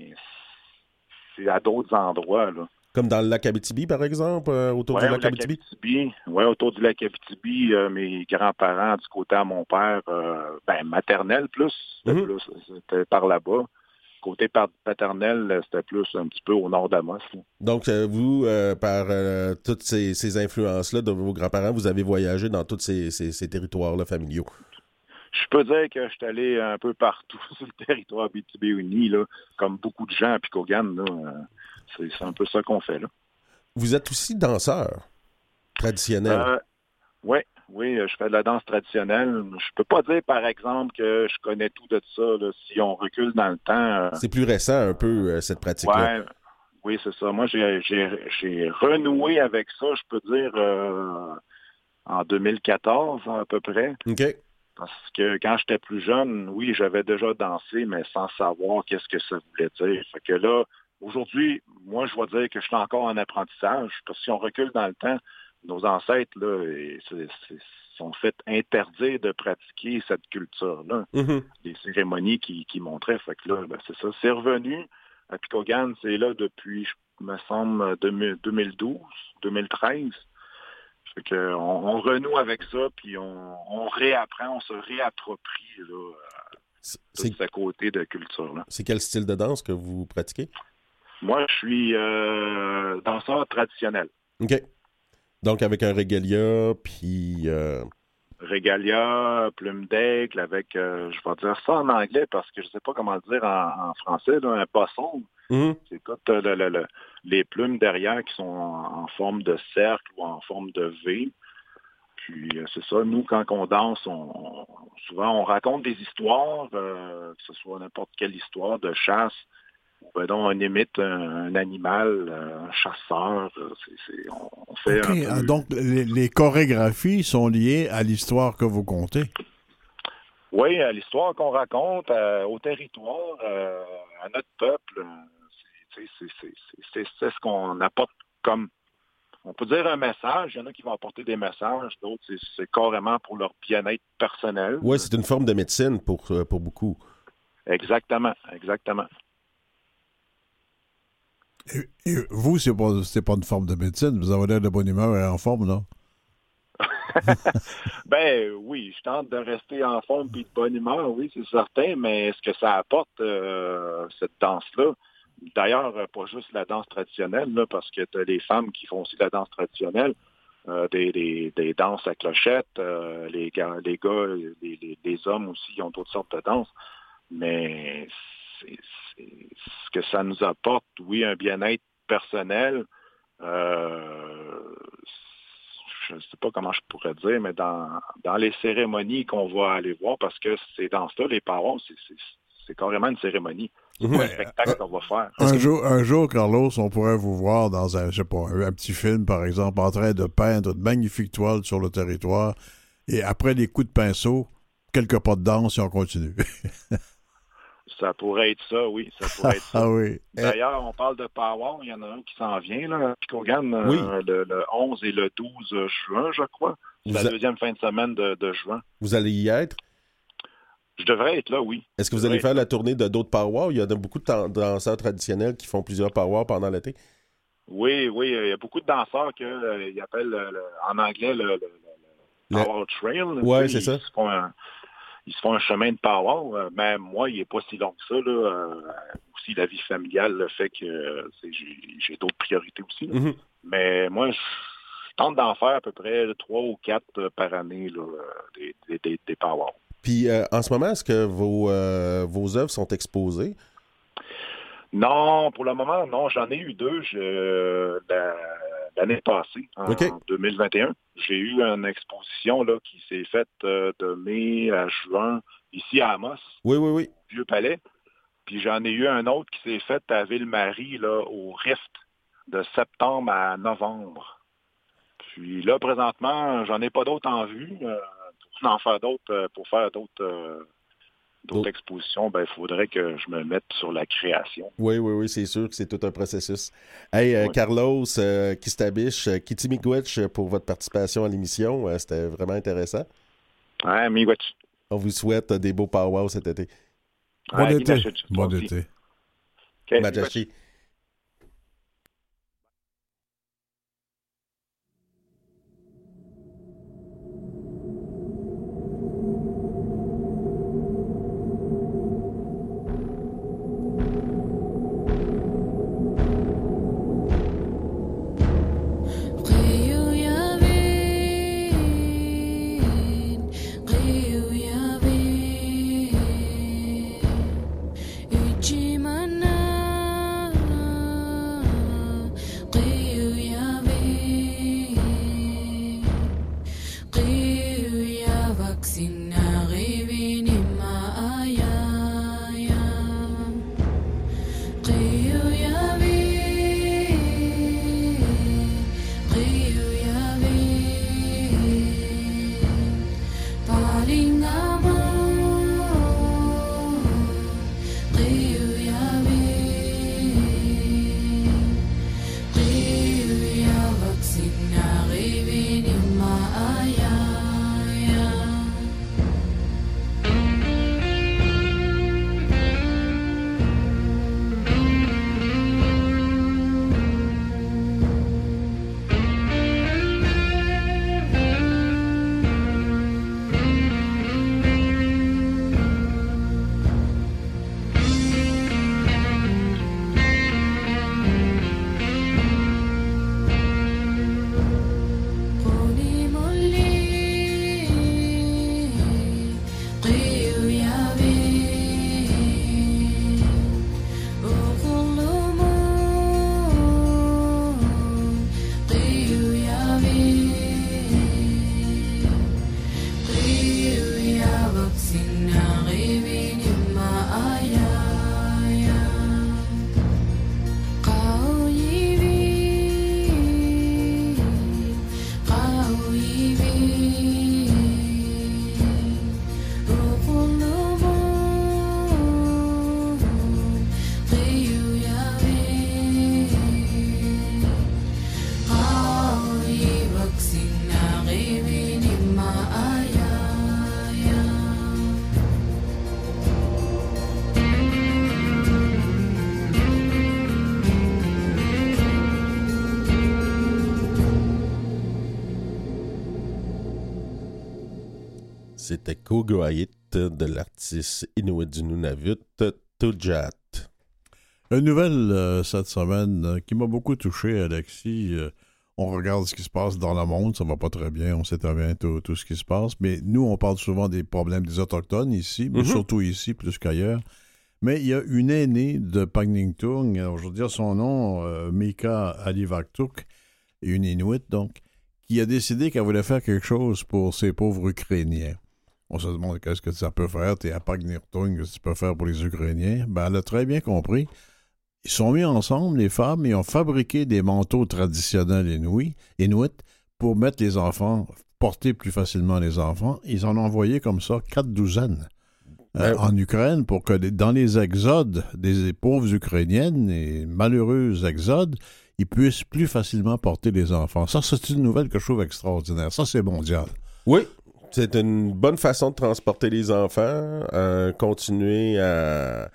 Speaker 6: c'est à d'autres endroits. Là.
Speaker 1: Comme dans le lac Abitibi, par exemple, euh, autour du lac, Abitibi?
Speaker 6: Oui, autour du lac Abitibi, euh, mes grands-parents du côté à mon père, euh, ben, maternel plus, c'était mhm. par là-bas. Côté paternel, c'était plus un petit peu au nord d'Amos.
Speaker 1: Donc, vous, par toutes ces, influences-là de vos grands-parents, vous avez voyagé dans tous ces, territoires-là familiaux?
Speaker 6: je peux dire que je suis allé un peu partout sur le territoire BTB-Uni, là, comme beaucoup de gens à Picogan. C'est un peu ça qu'on fait. là.
Speaker 1: Vous êtes aussi danseur traditionnel.
Speaker 6: Euh, oui, oui, je fais de la danse traditionnelle. Je peux pas dire, par exemple, que je connais tout de ça. si on recule dans le temps. Euh,
Speaker 1: c'est plus récent un peu, euh, cette pratique-là.
Speaker 6: Ouais, oui, c'est ça. Moi, j'ai renoué avec ça, je peux dire, en 2014 à peu près.
Speaker 1: OK.
Speaker 6: Parce que quand j'étais plus jeune, oui, j'avais déjà dansé, mais sans savoir qu'est-ce que ça voulait dire. Fait que là, aujourd'hui, moi, je vais dire que je suis encore en apprentissage. Parce que si on recule dans le temps, nos ancêtres, là, sont fait interdire de pratiquer cette culture-là.
Speaker 1: Mm-hmm.
Speaker 6: Les cérémonies qui, montraient. Fait que là, ben, c'est ça. C'est revenu. À Picogan, c'est là depuis, je me semble, 2012, 2013. Fait que on, renoue avec ça, puis on, réapprend, on se réapproprie là, ce côté de culture-là.
Speaker 1: C'est quel style de danse que vous pratiquez?
Speaker 6: Moi, je suis euh, danseur traditionnel.
Speaker 1: OK. Donc, avec un régalia, puis... Euh...
Speaker 6: Régalia, plume d'aigle, avec, euh, je vais dire ça en anglais parce que je ne sais pas comment le dire en, français, un poisson.
Speaker 1: Mm-hmm.
Speaker 6: C'est quand le, les plumes derrière qui sont en, forme de cercle ou en forme de V. Puis euh, c'est ça, nous, quand on danse, on, souvent on raconte des histoires, euh, que ce soit n'importe quelle histoire de chasse, ben donc, on imite un, animal, un chasseur. on, fait
Speaker 2: Donc, les, chorégraphies sont liées à l'histoire que vous contez?
Speaker 6: Oui, à l'histoire qu'on raconte, au territoire, à notre peuple. C'est ce qu'on apporte comme, on peut dire un message. Il y en a qui vont apporter des messages, d'autres, c'est carrément pour leur bien-être personnel.
Speaker 1: Oui, c'est une forme de médecine pour, euh, pour beaucoup.
Speaker 6: Exactement, exactement.
Speaker 2: Vous, c'est pas, pas une forme de médecine. Vous avez l'air de bonne humeur et en forme, non?
Speaker 6: ben oui, je tente de rester en forme et de bonne humeur, oui, c'est certain, mais est-ce que ça apporte euh, cette danse-là? D'ailleurs, pas juste la danse traditionnelle, parce que tu as les femmes qui font aussi la danse traditionnelle, euh, des, danses à clochette, euh, les, gars, les gars, les, hommes aussi ont d'autres sortes de danses, mais ce que ça nous apporte, oui, un bien-être personnel, euh, je ne sais pas comment je pourrais dire, mais dans, dans les cérémonies qu'on va aller voir, parce que ces danses-là, les parents, c'est carrément une cérémonie. C'est un spectacle qu'on va faire.
Speaker 2: Un jour, un jour, Carlos, on pourrait vous voir dans un, je sais pas, un, petit film, par exemple, en train de peindre de magnifiques toiles sur le territoire. Et après les coups de pinceau, quelques pas de danse et on continue.
Speaker 6: Ça pourrait être ça, oui. Ça pourrait être ça.
Speaker 2: ah oui.
Speaker 6: D'ailleurs, on parle de Power. Il y en a un qui s'en vient, là, Picogan, euh, le, 11 et le 12 juin, je crois. la deuxième fin de semaine de, juin.
Speaker 1: Vous allez y être?
Speaker 6: Je devrais être là, oui.
Speaker 1: Est-ce que vous allez faire la tournée de d'autres Power? Il y a beaucoup de danseurs traditionnels qui font plusieurs Power pendant l'été.
Speaker 6: Oui, oui. Il y a beaucoup de danseurs qu'ils euh, appellent en anglais le, Power Trail.
Speaker 1: Oui, c'est ça
Speaker 6: ils se font un chemin de power. Euh, même moi, il n'est pas si long que ça. Là. Euh, aussi, la vie familiale le fait que j'ai d'autres priorités aussi.
Speaker 1: Mm-hmm.
Speaker 6: Mais moi, je tente d'en faire à peu près trois ou quatre euh, par année là, des, des, des, power.
Speaker 1: Puis en ce moment, est-ce que vos, vos œuvres sont exposées?
Speaker 6: Non, pour le moment, non. J'en ai eu deux. L'année passée, en 2021. J'ai eu une exposition là, qui s'est faite euh, de mai à juin ici à Amos.
Speaker 1: Oui, oui, oui.
Speaker 6: Vieux Palais. Puis j'en ai eu un autre qui s'est fait à Ville-Marie, là, au Rift, de septembre à novembre. Puis là, présentement, j'en ai pas d'autres en vue. Euh, pour en faire d'autres, euh, pour faire d'autres d'autres expositions, ben, il faudrait que je me mette sur la création.
Speaker 1: Oui, oui, oui, c'est sûr que c'est tout un processus. Hey, euh, Carlos, euh, Kistabish, euh, Kitty Miigwech pour votre participation à l'émission. C'était vraiment intéressant.
Speaker 6: Ouais, Miigwech.
Speaker 1: On vous souhaite des beaux powwows cet été.
Speaker 2: Bon été. Bon été.
Speaker 1: De l'artiste Inuit du Nunavut, Tujat.
Speaker 2: Une nouvelle euh, cette semaine euh, qui m'a beaucoup touché, Alexis. Euh, on regarde ce qui se passe dans le monde, ça va pas très bien, on sait très bien tout, ce qui se passe, mais nous, on parle souvent des problèmes des Autochtones ici, mais mhm. surtout ici plus qu'ailleurs. Mais il y a une aînée de Pagningtung, je veux dire son nom, Mika Alivaktuk, une Inuit donc, qui a décidé qu'elle voulait faire quelque chose pour ces pauvres Ukrainiens. On se demande qu'est-ce que ça peut faire, t'es à Pagnirtung, qu'est-ce que tu peux faire pour les Ukrainiens. Ben, elle a très bien compris. Ils sont mis ensemble, les femmes, et ont fabriqué des manteaux traditionnels inuits, inuits pour mettre les enfants, porter plus facilement les enfants. Ils en ont envoyé comme ça quatre douzaines. Euh, ben en Ukraine pour que dans les exodes des pauvres Ukrainiennes et malheureux exodes, ils puissent plus facilement porter les enfants. Ça, c'est une nouvelle que je trouve extraordinaire. Ça, c'est mondial.
Speaker 1: Oui, c'est une bonne façon de transporter les enfants, continuer à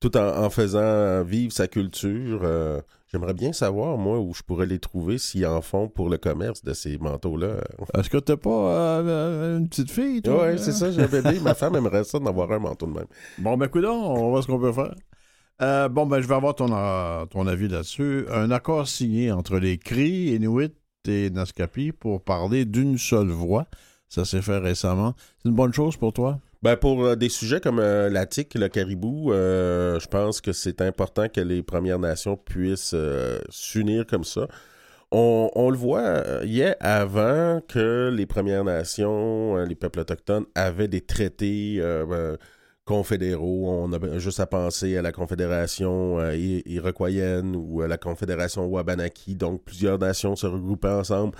Speaker 1: tout en, faisant vivre sa culture. Euh, j'aimerais bien savoir, moi, où je pourrais les trouver s'ils en font pour le commerce de ces manteaux-là.
Speaker 2: Est-ce que t'as pas euh, euh, une petite fille,
Speaker 1: toi? Oui, c'est ça, j'ai un bébé. Ma femme aimerait ça d'avoir un manteau de même.
Speaker 2: Bon, ben, écoute, on va voir ce qu'on peut faire. bon, ben, je vais avoir ton, ton avis là-dessus. Un accord signé entre les Cris, Inuit et Naskapi pour parler d'une seule voix. Ça s'est fait récemment. C'est une bonne chose pour toi?
Speaker 1: Ben pour euh, des sujets comme euh, la tique, le caribou, euh, je pense que c'est important que les Premières Nations puissent s'unir comme ça. On, le voit, hier, avant que les Premières Nations, les peuples autochtones avaient des traités confédéraux. On a juste à penser à la Confédération iroquoienne ou à la Confédération Wabanaki. Donc, plusieurs nations se regroupaient ensemble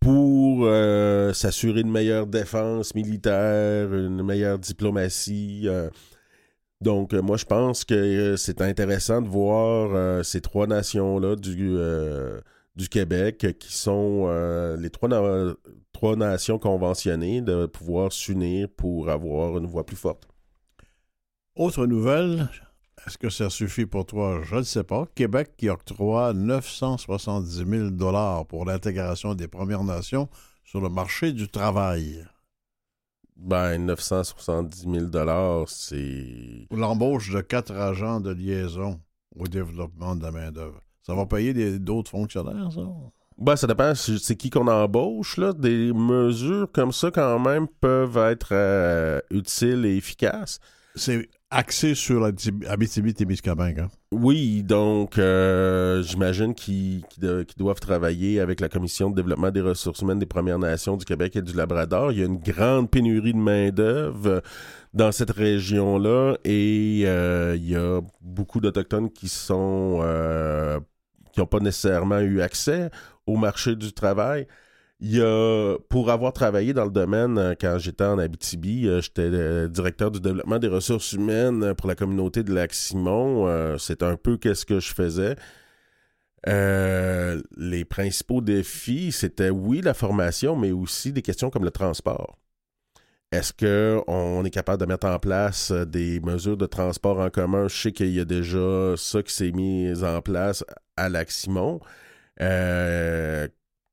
Speaker 1: pour euh, s'assurer une meilleure défense militaire, une meilleure diplomatie. Euh. donc, euh, moi, je pense que c'est intéressant de voir ces trois nations-là du, du Québec, qui sont les trois, trois nations conventionnées, de pouvoir s'unir pour avoir une voix plus forte.
Speaker 2: Autre nouvelle, est-ce que ça suffit pour toi? Je ne sais pas. Québec qui octroie 970 000 pour l'intégration des Premières Nations sur le marché du travail.
Speaker 1: Ben, 970 000 c'est...
Speaker 2: L'embauche de quatre agents de liaison au développement de la main-d'œuvre. Ça va payer d'autres fonctionnaires, ça?
Speaker 1: Ben, ça dépend, c'est qui qu'on embauche, là. Des mesures comme ça, quand même, peuvent être euh, utiles et efficaces.
Speaker 2: C'est axé sur la Abitibi-Témiscamingue. Hein?
Speaker 1: Oui, donc euh, j'imagine qu'ils doivent travailler avec la Commission de développement des ressources humaines des Premières Nations du Québec et du Labrador. Il y a une grande pénurie de main-d'œuvre dans cette région-là et euh, il y a beaucoup d'Autochtones qui sont euh, qui n'ont pas nécessairement eu accès au marché du travail. Il y a, pour avoir travaillé dans le domaine euh, quand j'étais en Abitibi, euh, j'étais euh, directeur du développement des ressources humaines pour la communauté de Lac-Simon. C'est un peu qu'est-ce que je faisais. les principaux défis, c'était oui la formation, mais aussi des questions comme le transport. Est-ce qu'on est capable de mettre en place des mesures de transport en commun? Je sais qu'il y a déjà ça qui s'est mis en place à Lac-Simon.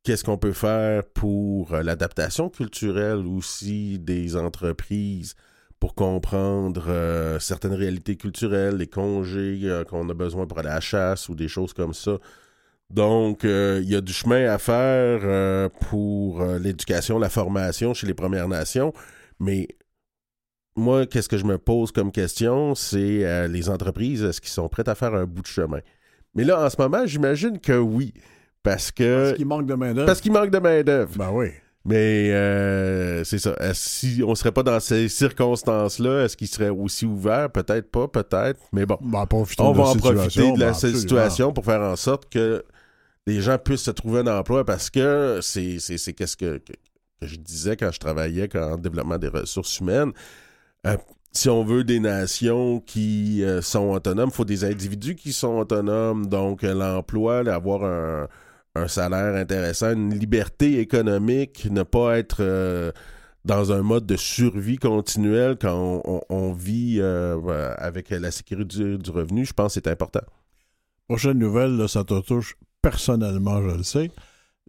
Speaker 1: Qu'est-ce qu'on peut faire pour euh, l'adaptation culturelle aussi des entreprises pour comprendre euh, certaines réalités culturelles, les congés euh, qu'on a besoin pour la chasse ou des choses comme ça. Donc, il y a du chemin à faire pour l'éducation, la formation chez les Premières Nations, mais moi, qu'est-ce que je me pose comme question, c'est les entreprises, est-ce qu'ils sont prêtes à faire un bout de chemin? Mais là, en ce moment, j'imagine que oui. Parce que.
Speaker 2: Parce qu'il manque de main-d'œuvre.
Speaker 1: Parce qu'il manque de main-d'œuvre.
Speaker 2: Ben oui.
Speaker 1: Mais euh, c'est ça. Si on serait pas dans ces circonstances-là, est-ce qu'il serait aussi ouvert? Peut-être pas, peut-être. Mais bon,
Speaker 2: ben,
Speaker 1: on va en profiter de la ben, situation pour faire en sorte que les gens puissent se trouver un emploi parce que c'est qu'est-ce que, je disais quand je travaillais en développement des ressources humaines. Euh, si on veut des nations qui euh, sont autonomes, il faut des individus qui sont autonomes. Donc, l'emploi, avoir un un salaire intéressant, une liberté économique, ne pas être euh, dans un mode de survie continuelle quand on, vit euh, avec la sécurité du, revenu, je pense que c'est important.
Speaker 2: Prochaine nouvelle, ça te touche personnellement, je le sais.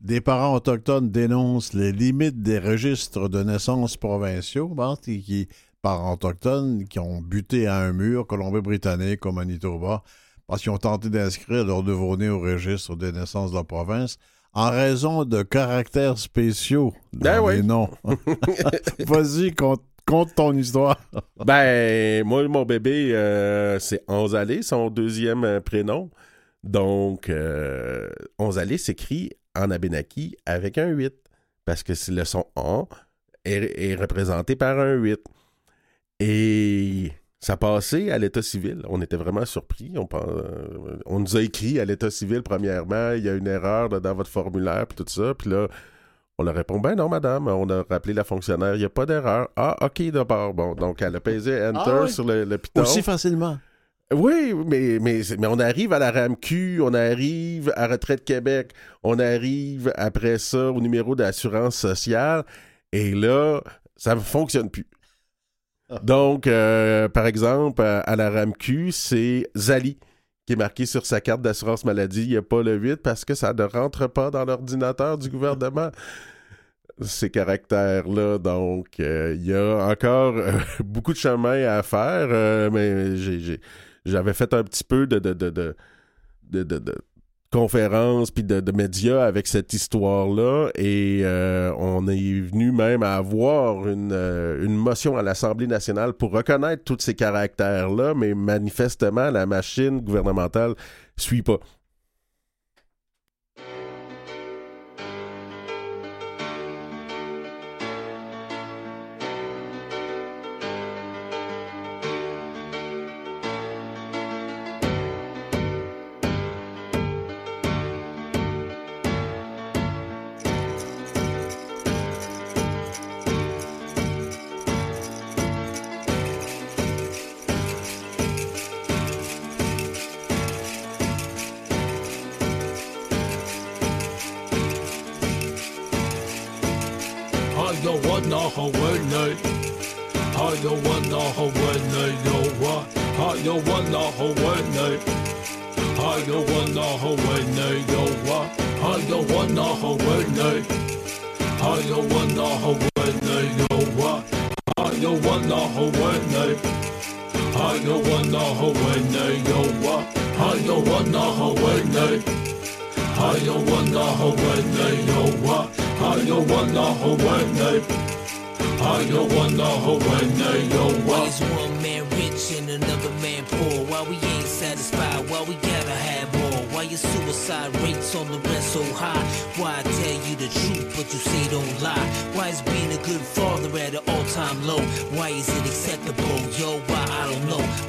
Speaker 2: Des parents autochtones dénoncent les limites des registres de naissance provinciaux, qui, parents autochtones qui ont buté à un mur, Colombie-Britannique au Manitoba, parce qu'ils ont tenté d'inscrire leur nouveau-né au registre des naissances de la province en raison de caractères spéciaux
Speaker 1: ben oui.
Speaker 2: non. Vas-y, compte, ton histoire.
Speaker 1: ben, moi, mon bébé, euh, c'est Onzalé, son deuxième euh, prénom. Donc, euh, Onzalé s'écrit en Abenaki avec un 8, parce que le son on est, est représenté par un 8. Et ça passait à l'état civil. On était vraiment surpris. On, euh, on nous a écrit à l'état civil, premièrement, il y a une erreur dans votre formulaire, puis tout ça. Puis là, on leur répond, ben non, madame. On a rappelé la fonctionnaire, il n'y a pas d'erreur. Ah, OK, d'abord. Bon, donc elle a pesé Enter ah sur le, le piton.
Speaker 2: Aussi facilement.
Speaker 1: Oui, mais, mais, mais on arrive à la RAMQ, on arrive à Retraite Québec, on arrive après ça au numéro d'assurance sociale, et là, ça ne fonctionne plus. Donc, euh, par exemple, à, la RAMQ, c'est Zali qui est marqué sur sa carte d'assurance maladie. Il n'y a pas le 8 parce que ça ne rentre pas dans l'ordinateur du gouvernement. Ces caractères-là. Donc, euh, il y a encore euh, beaucoup de chemin à faire, mais j'avais fait un petit peu de, de, de, de conférences puis de, médias avec cette histoire-là et euh, on est venu même à avoir une, euh, une motion à l'Assemblée nationale pour reconnaître tous ces caractères-là, mais manifestement, la machine gouvernementale suit pas.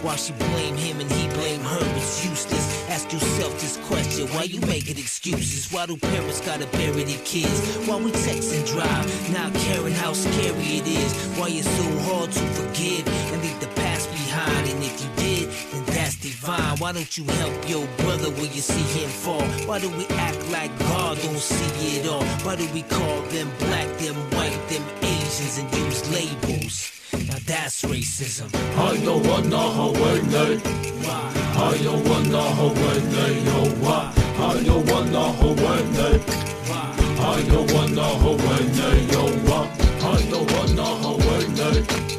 Speaker 7: Why she blame him and he blame her? It's useless. Ask yourself this question: Why you making excuses? Why do parents gotta bury their kids? Why we text and drive, not caring how scary it is? Why it's so hard to forgive and leave the past behind? And if you did, then that's divine. Why don't you help your brother when you see him fall? Why do we act like God don't see it all? Why do we call them black, them white, them Asians and use labels? That's racism. I don't wanna Hawaii. Why? I don't wanna Hawaii. Yo, why? I don't wanna Hawaii. Why? I don't wanna Hawaii. Yo, why? I don't wanna Hawaii.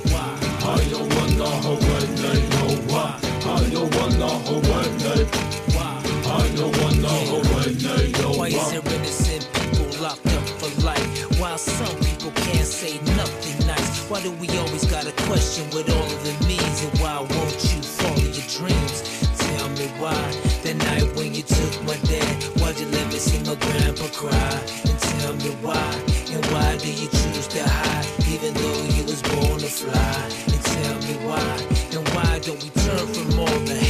Speaker 7: Why? I don't wanna Hawaii. Yo, why? I don't wanna Hawaii. Why? I don't wanna Hawaii. Yo, why? Why is there innocent people locked up for life? While some people can't say nothing nice. Why do we always question what all of it means? And why won't you follow your dreams? Tell me why. The night when you took my dad, why'd you let me see my grandpa cry? And tell me why. And why do you choose to hide, even though you was born to fly? And tell me why. And why don't we turn from all the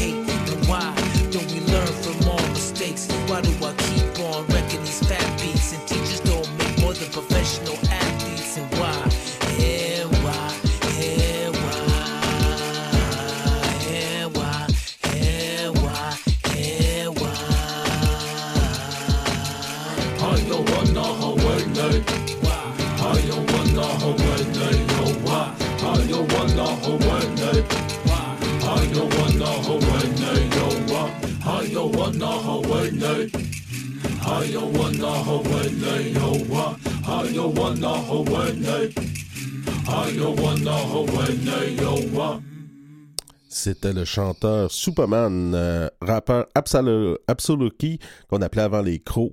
Speaker 1: C'était le chanteur Superman, euh, rappeur Absol- Absoluki, qu'on appelait avant les crocs,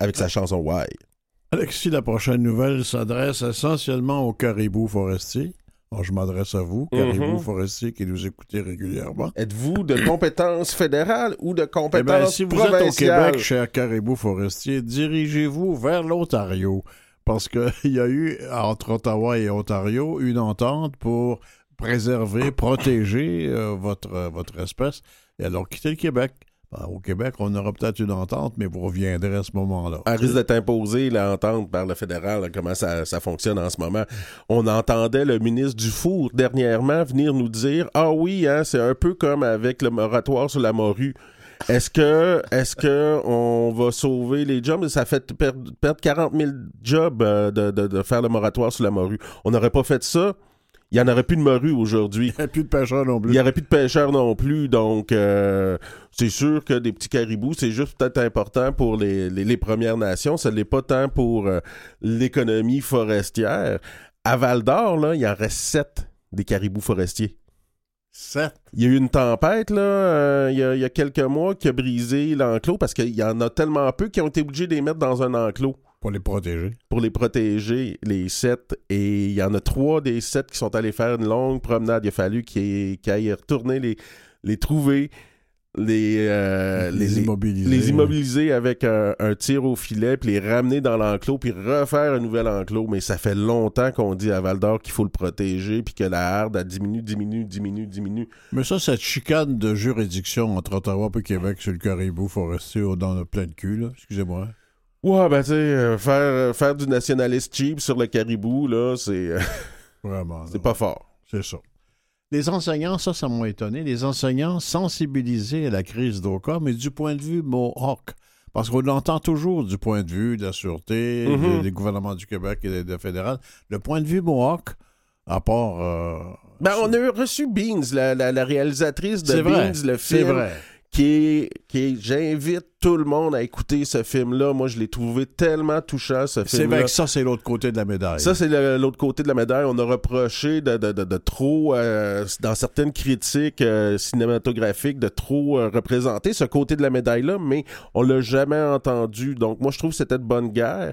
Speaker 1: avec sa chanson Why.
Speaker 2: Alexis, la prochaine nouvelle s'adresse essentiellement aux caribous forestiers. Alors, je m'adresse à vous, caribous
Speaker 1: Mhm.
Speaker 2: forestiers qui nous écoutez régulièrement.
Speaker 1: Êtes-vous de compétence fédérale ou de
Speaker 2: Eh
Speaker 1: compétence
Speaker 2: bien, si vous êtes au? Québec, cher caribou forestier, dirigez-vous vers l'Ontario. Parce qu'il y a eu, entre Ottawa et Ontario, une entente pour préserver, protéger euh, votre, euh, votre espèce. Et alors, quittez le Québec. Ben, au Québec, on aura peut-être une entente, mais vous reviendrez à ce moment-là.
Speaker 1: Elle risque d'être imposée, l'entente par le fédéral, comment ça, ça fonctionne en ce moment. On entendait le ministre Dufour dernièrement venir nous dire Ah oui, hein, c'est un peu comme avec le moratoire sur la morue. Est-ce que, est-ce que on va sauver les jobs? Ça fait perdre, perdre 40 000 jobs euh, de- de faire le moratoire sur la morue. On n'aurait pas fait ça. Il n'y en aurait plus de morue aujourd'hui.
Speaker 2: Il n'y a plus de pêcheurs non
Speaker 1: Il
Speaker 2: plus.
Speaker 1: n'y aurait plus de pêcheurs non plus, donc euh, c'est sûr que des petits caribous, c'est juste peut-être important pour les, les- les Premières Nations, ça ne l'est pas tant pour euh, l'économie forestière. À Val-d'Or, là, il en reste sept des caribous forestiers.
Speaker 2: Sept?
Speaker 1: Il y a eu une tempête là, euh, il, y a, il y a quelques mois qui a brisé l'enclos parce qu'il y en a tellement peu qui ont été obligés de les mettre dans un enclos
Speaker 2: Pour les protéger.
Speaker 1: pour les protéger, les sept. Et il y en a trois des sept qui sont allés faire une longue promenade. Il a fallu qu'ils aillent retourner les, les trouver, les, euh,
Speaker 2: les,
Speaker 1: les,
Speaker 2: immobiliser.
Speaker 1: les immobiliser avec un, un tir au filet, puis les ramener dans l'enclos, puis refaire un nouvel enclos. Mais ça fait longtemps qu'on dit à Val d'Or qu'il faut le protéger, puis que la harde, elle diminue, diminue, diminue, diminue.
Speaker 2: Mais ça, cette chicane de juridiction entre Ottawa et Québec sur le caribou forestier, on en a plein de cul, là. Excusez-moi.
Speaker 1: Ouais, ben tu sais, euh, faire, euh, faire du nationaliste cheap sur le caribou, là, c'est euh,
Speaker 2: Vraiment.
Speaker 1: c'est pas fort.
Speaker 2: C'est ça. Les enseignants, ça, ça m'a étonné. Les enseignants sensibilisés à la crise d'Oka, mais du point de vue Mohawk. Parce qu'on l'entend toujours du point de vue de la Sûreté,
Speaker 1: Mhm.
Speaker 2: de- des gouvernements du Québec et de, de fédéral. Le point de vue Mohawk, à part. euh,
Speaker 1: Ben, on a reçu Beans, la, la- la réalisatrice de
Speaker 2: c'est
Speaker 1: Beans,
Speaker 2: vrai,
Speaker 1: le
Speaker 2: c'est
Speaker 1: film,
Speaker 2: vrai.
Speaker 1: Qui est, qui est- j'invite tout le monde à écouter ce film-là. Moi, je l'ai trouvé tellement touchant, ce
Speaker 2: C'est
Speaker 1: film-là.
Speaker 2: vrai que ça, c'est l'autre côté de la médaille.
Speaker 1: Ça, c'est l'autre côté de la médaille. On a reproché de, de- de- de trop, euh, dans certaines critiques euh, cinématographiques, de trop euh, représenter ce côté de la médaille-là, mais on l'a jamais entendu. Donc, moi, je trouve que c'était de bonne guerre.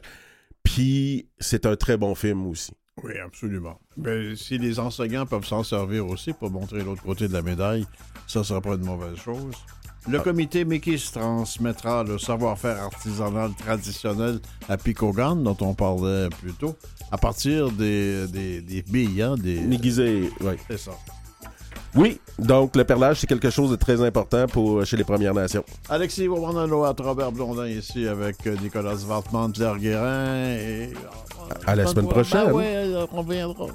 Speaker 1: Puis, c'est un très bon film aussi.
Speaker 2: Oui, absolument. Mais si les enseignants peuvent s'en servir aussi pour montrer l'autre côté de la médaille, ça ne sera pas une mauvaise chose. Le comité Mikis transmettra le savoir-faire artisanal traditionnel à Picogan, dont on parlait plus tôt, à partir des, des, des billes, hein, des...
Speaker 1: Déguisé, oui.
Speaker 2: C'est ça.
Speaker 1: Oui, donc le perlage, c'est quelque chose de très important pour, chez les Premières Nations.
Speaker 2: Alexis Wawanoat, Robert Blondin ici avec Nicolas Wartman, Pierre Guérin et...
Speaker 1: À la semaine prochaine.
Speaker 2: Ben ouais, on reviendra.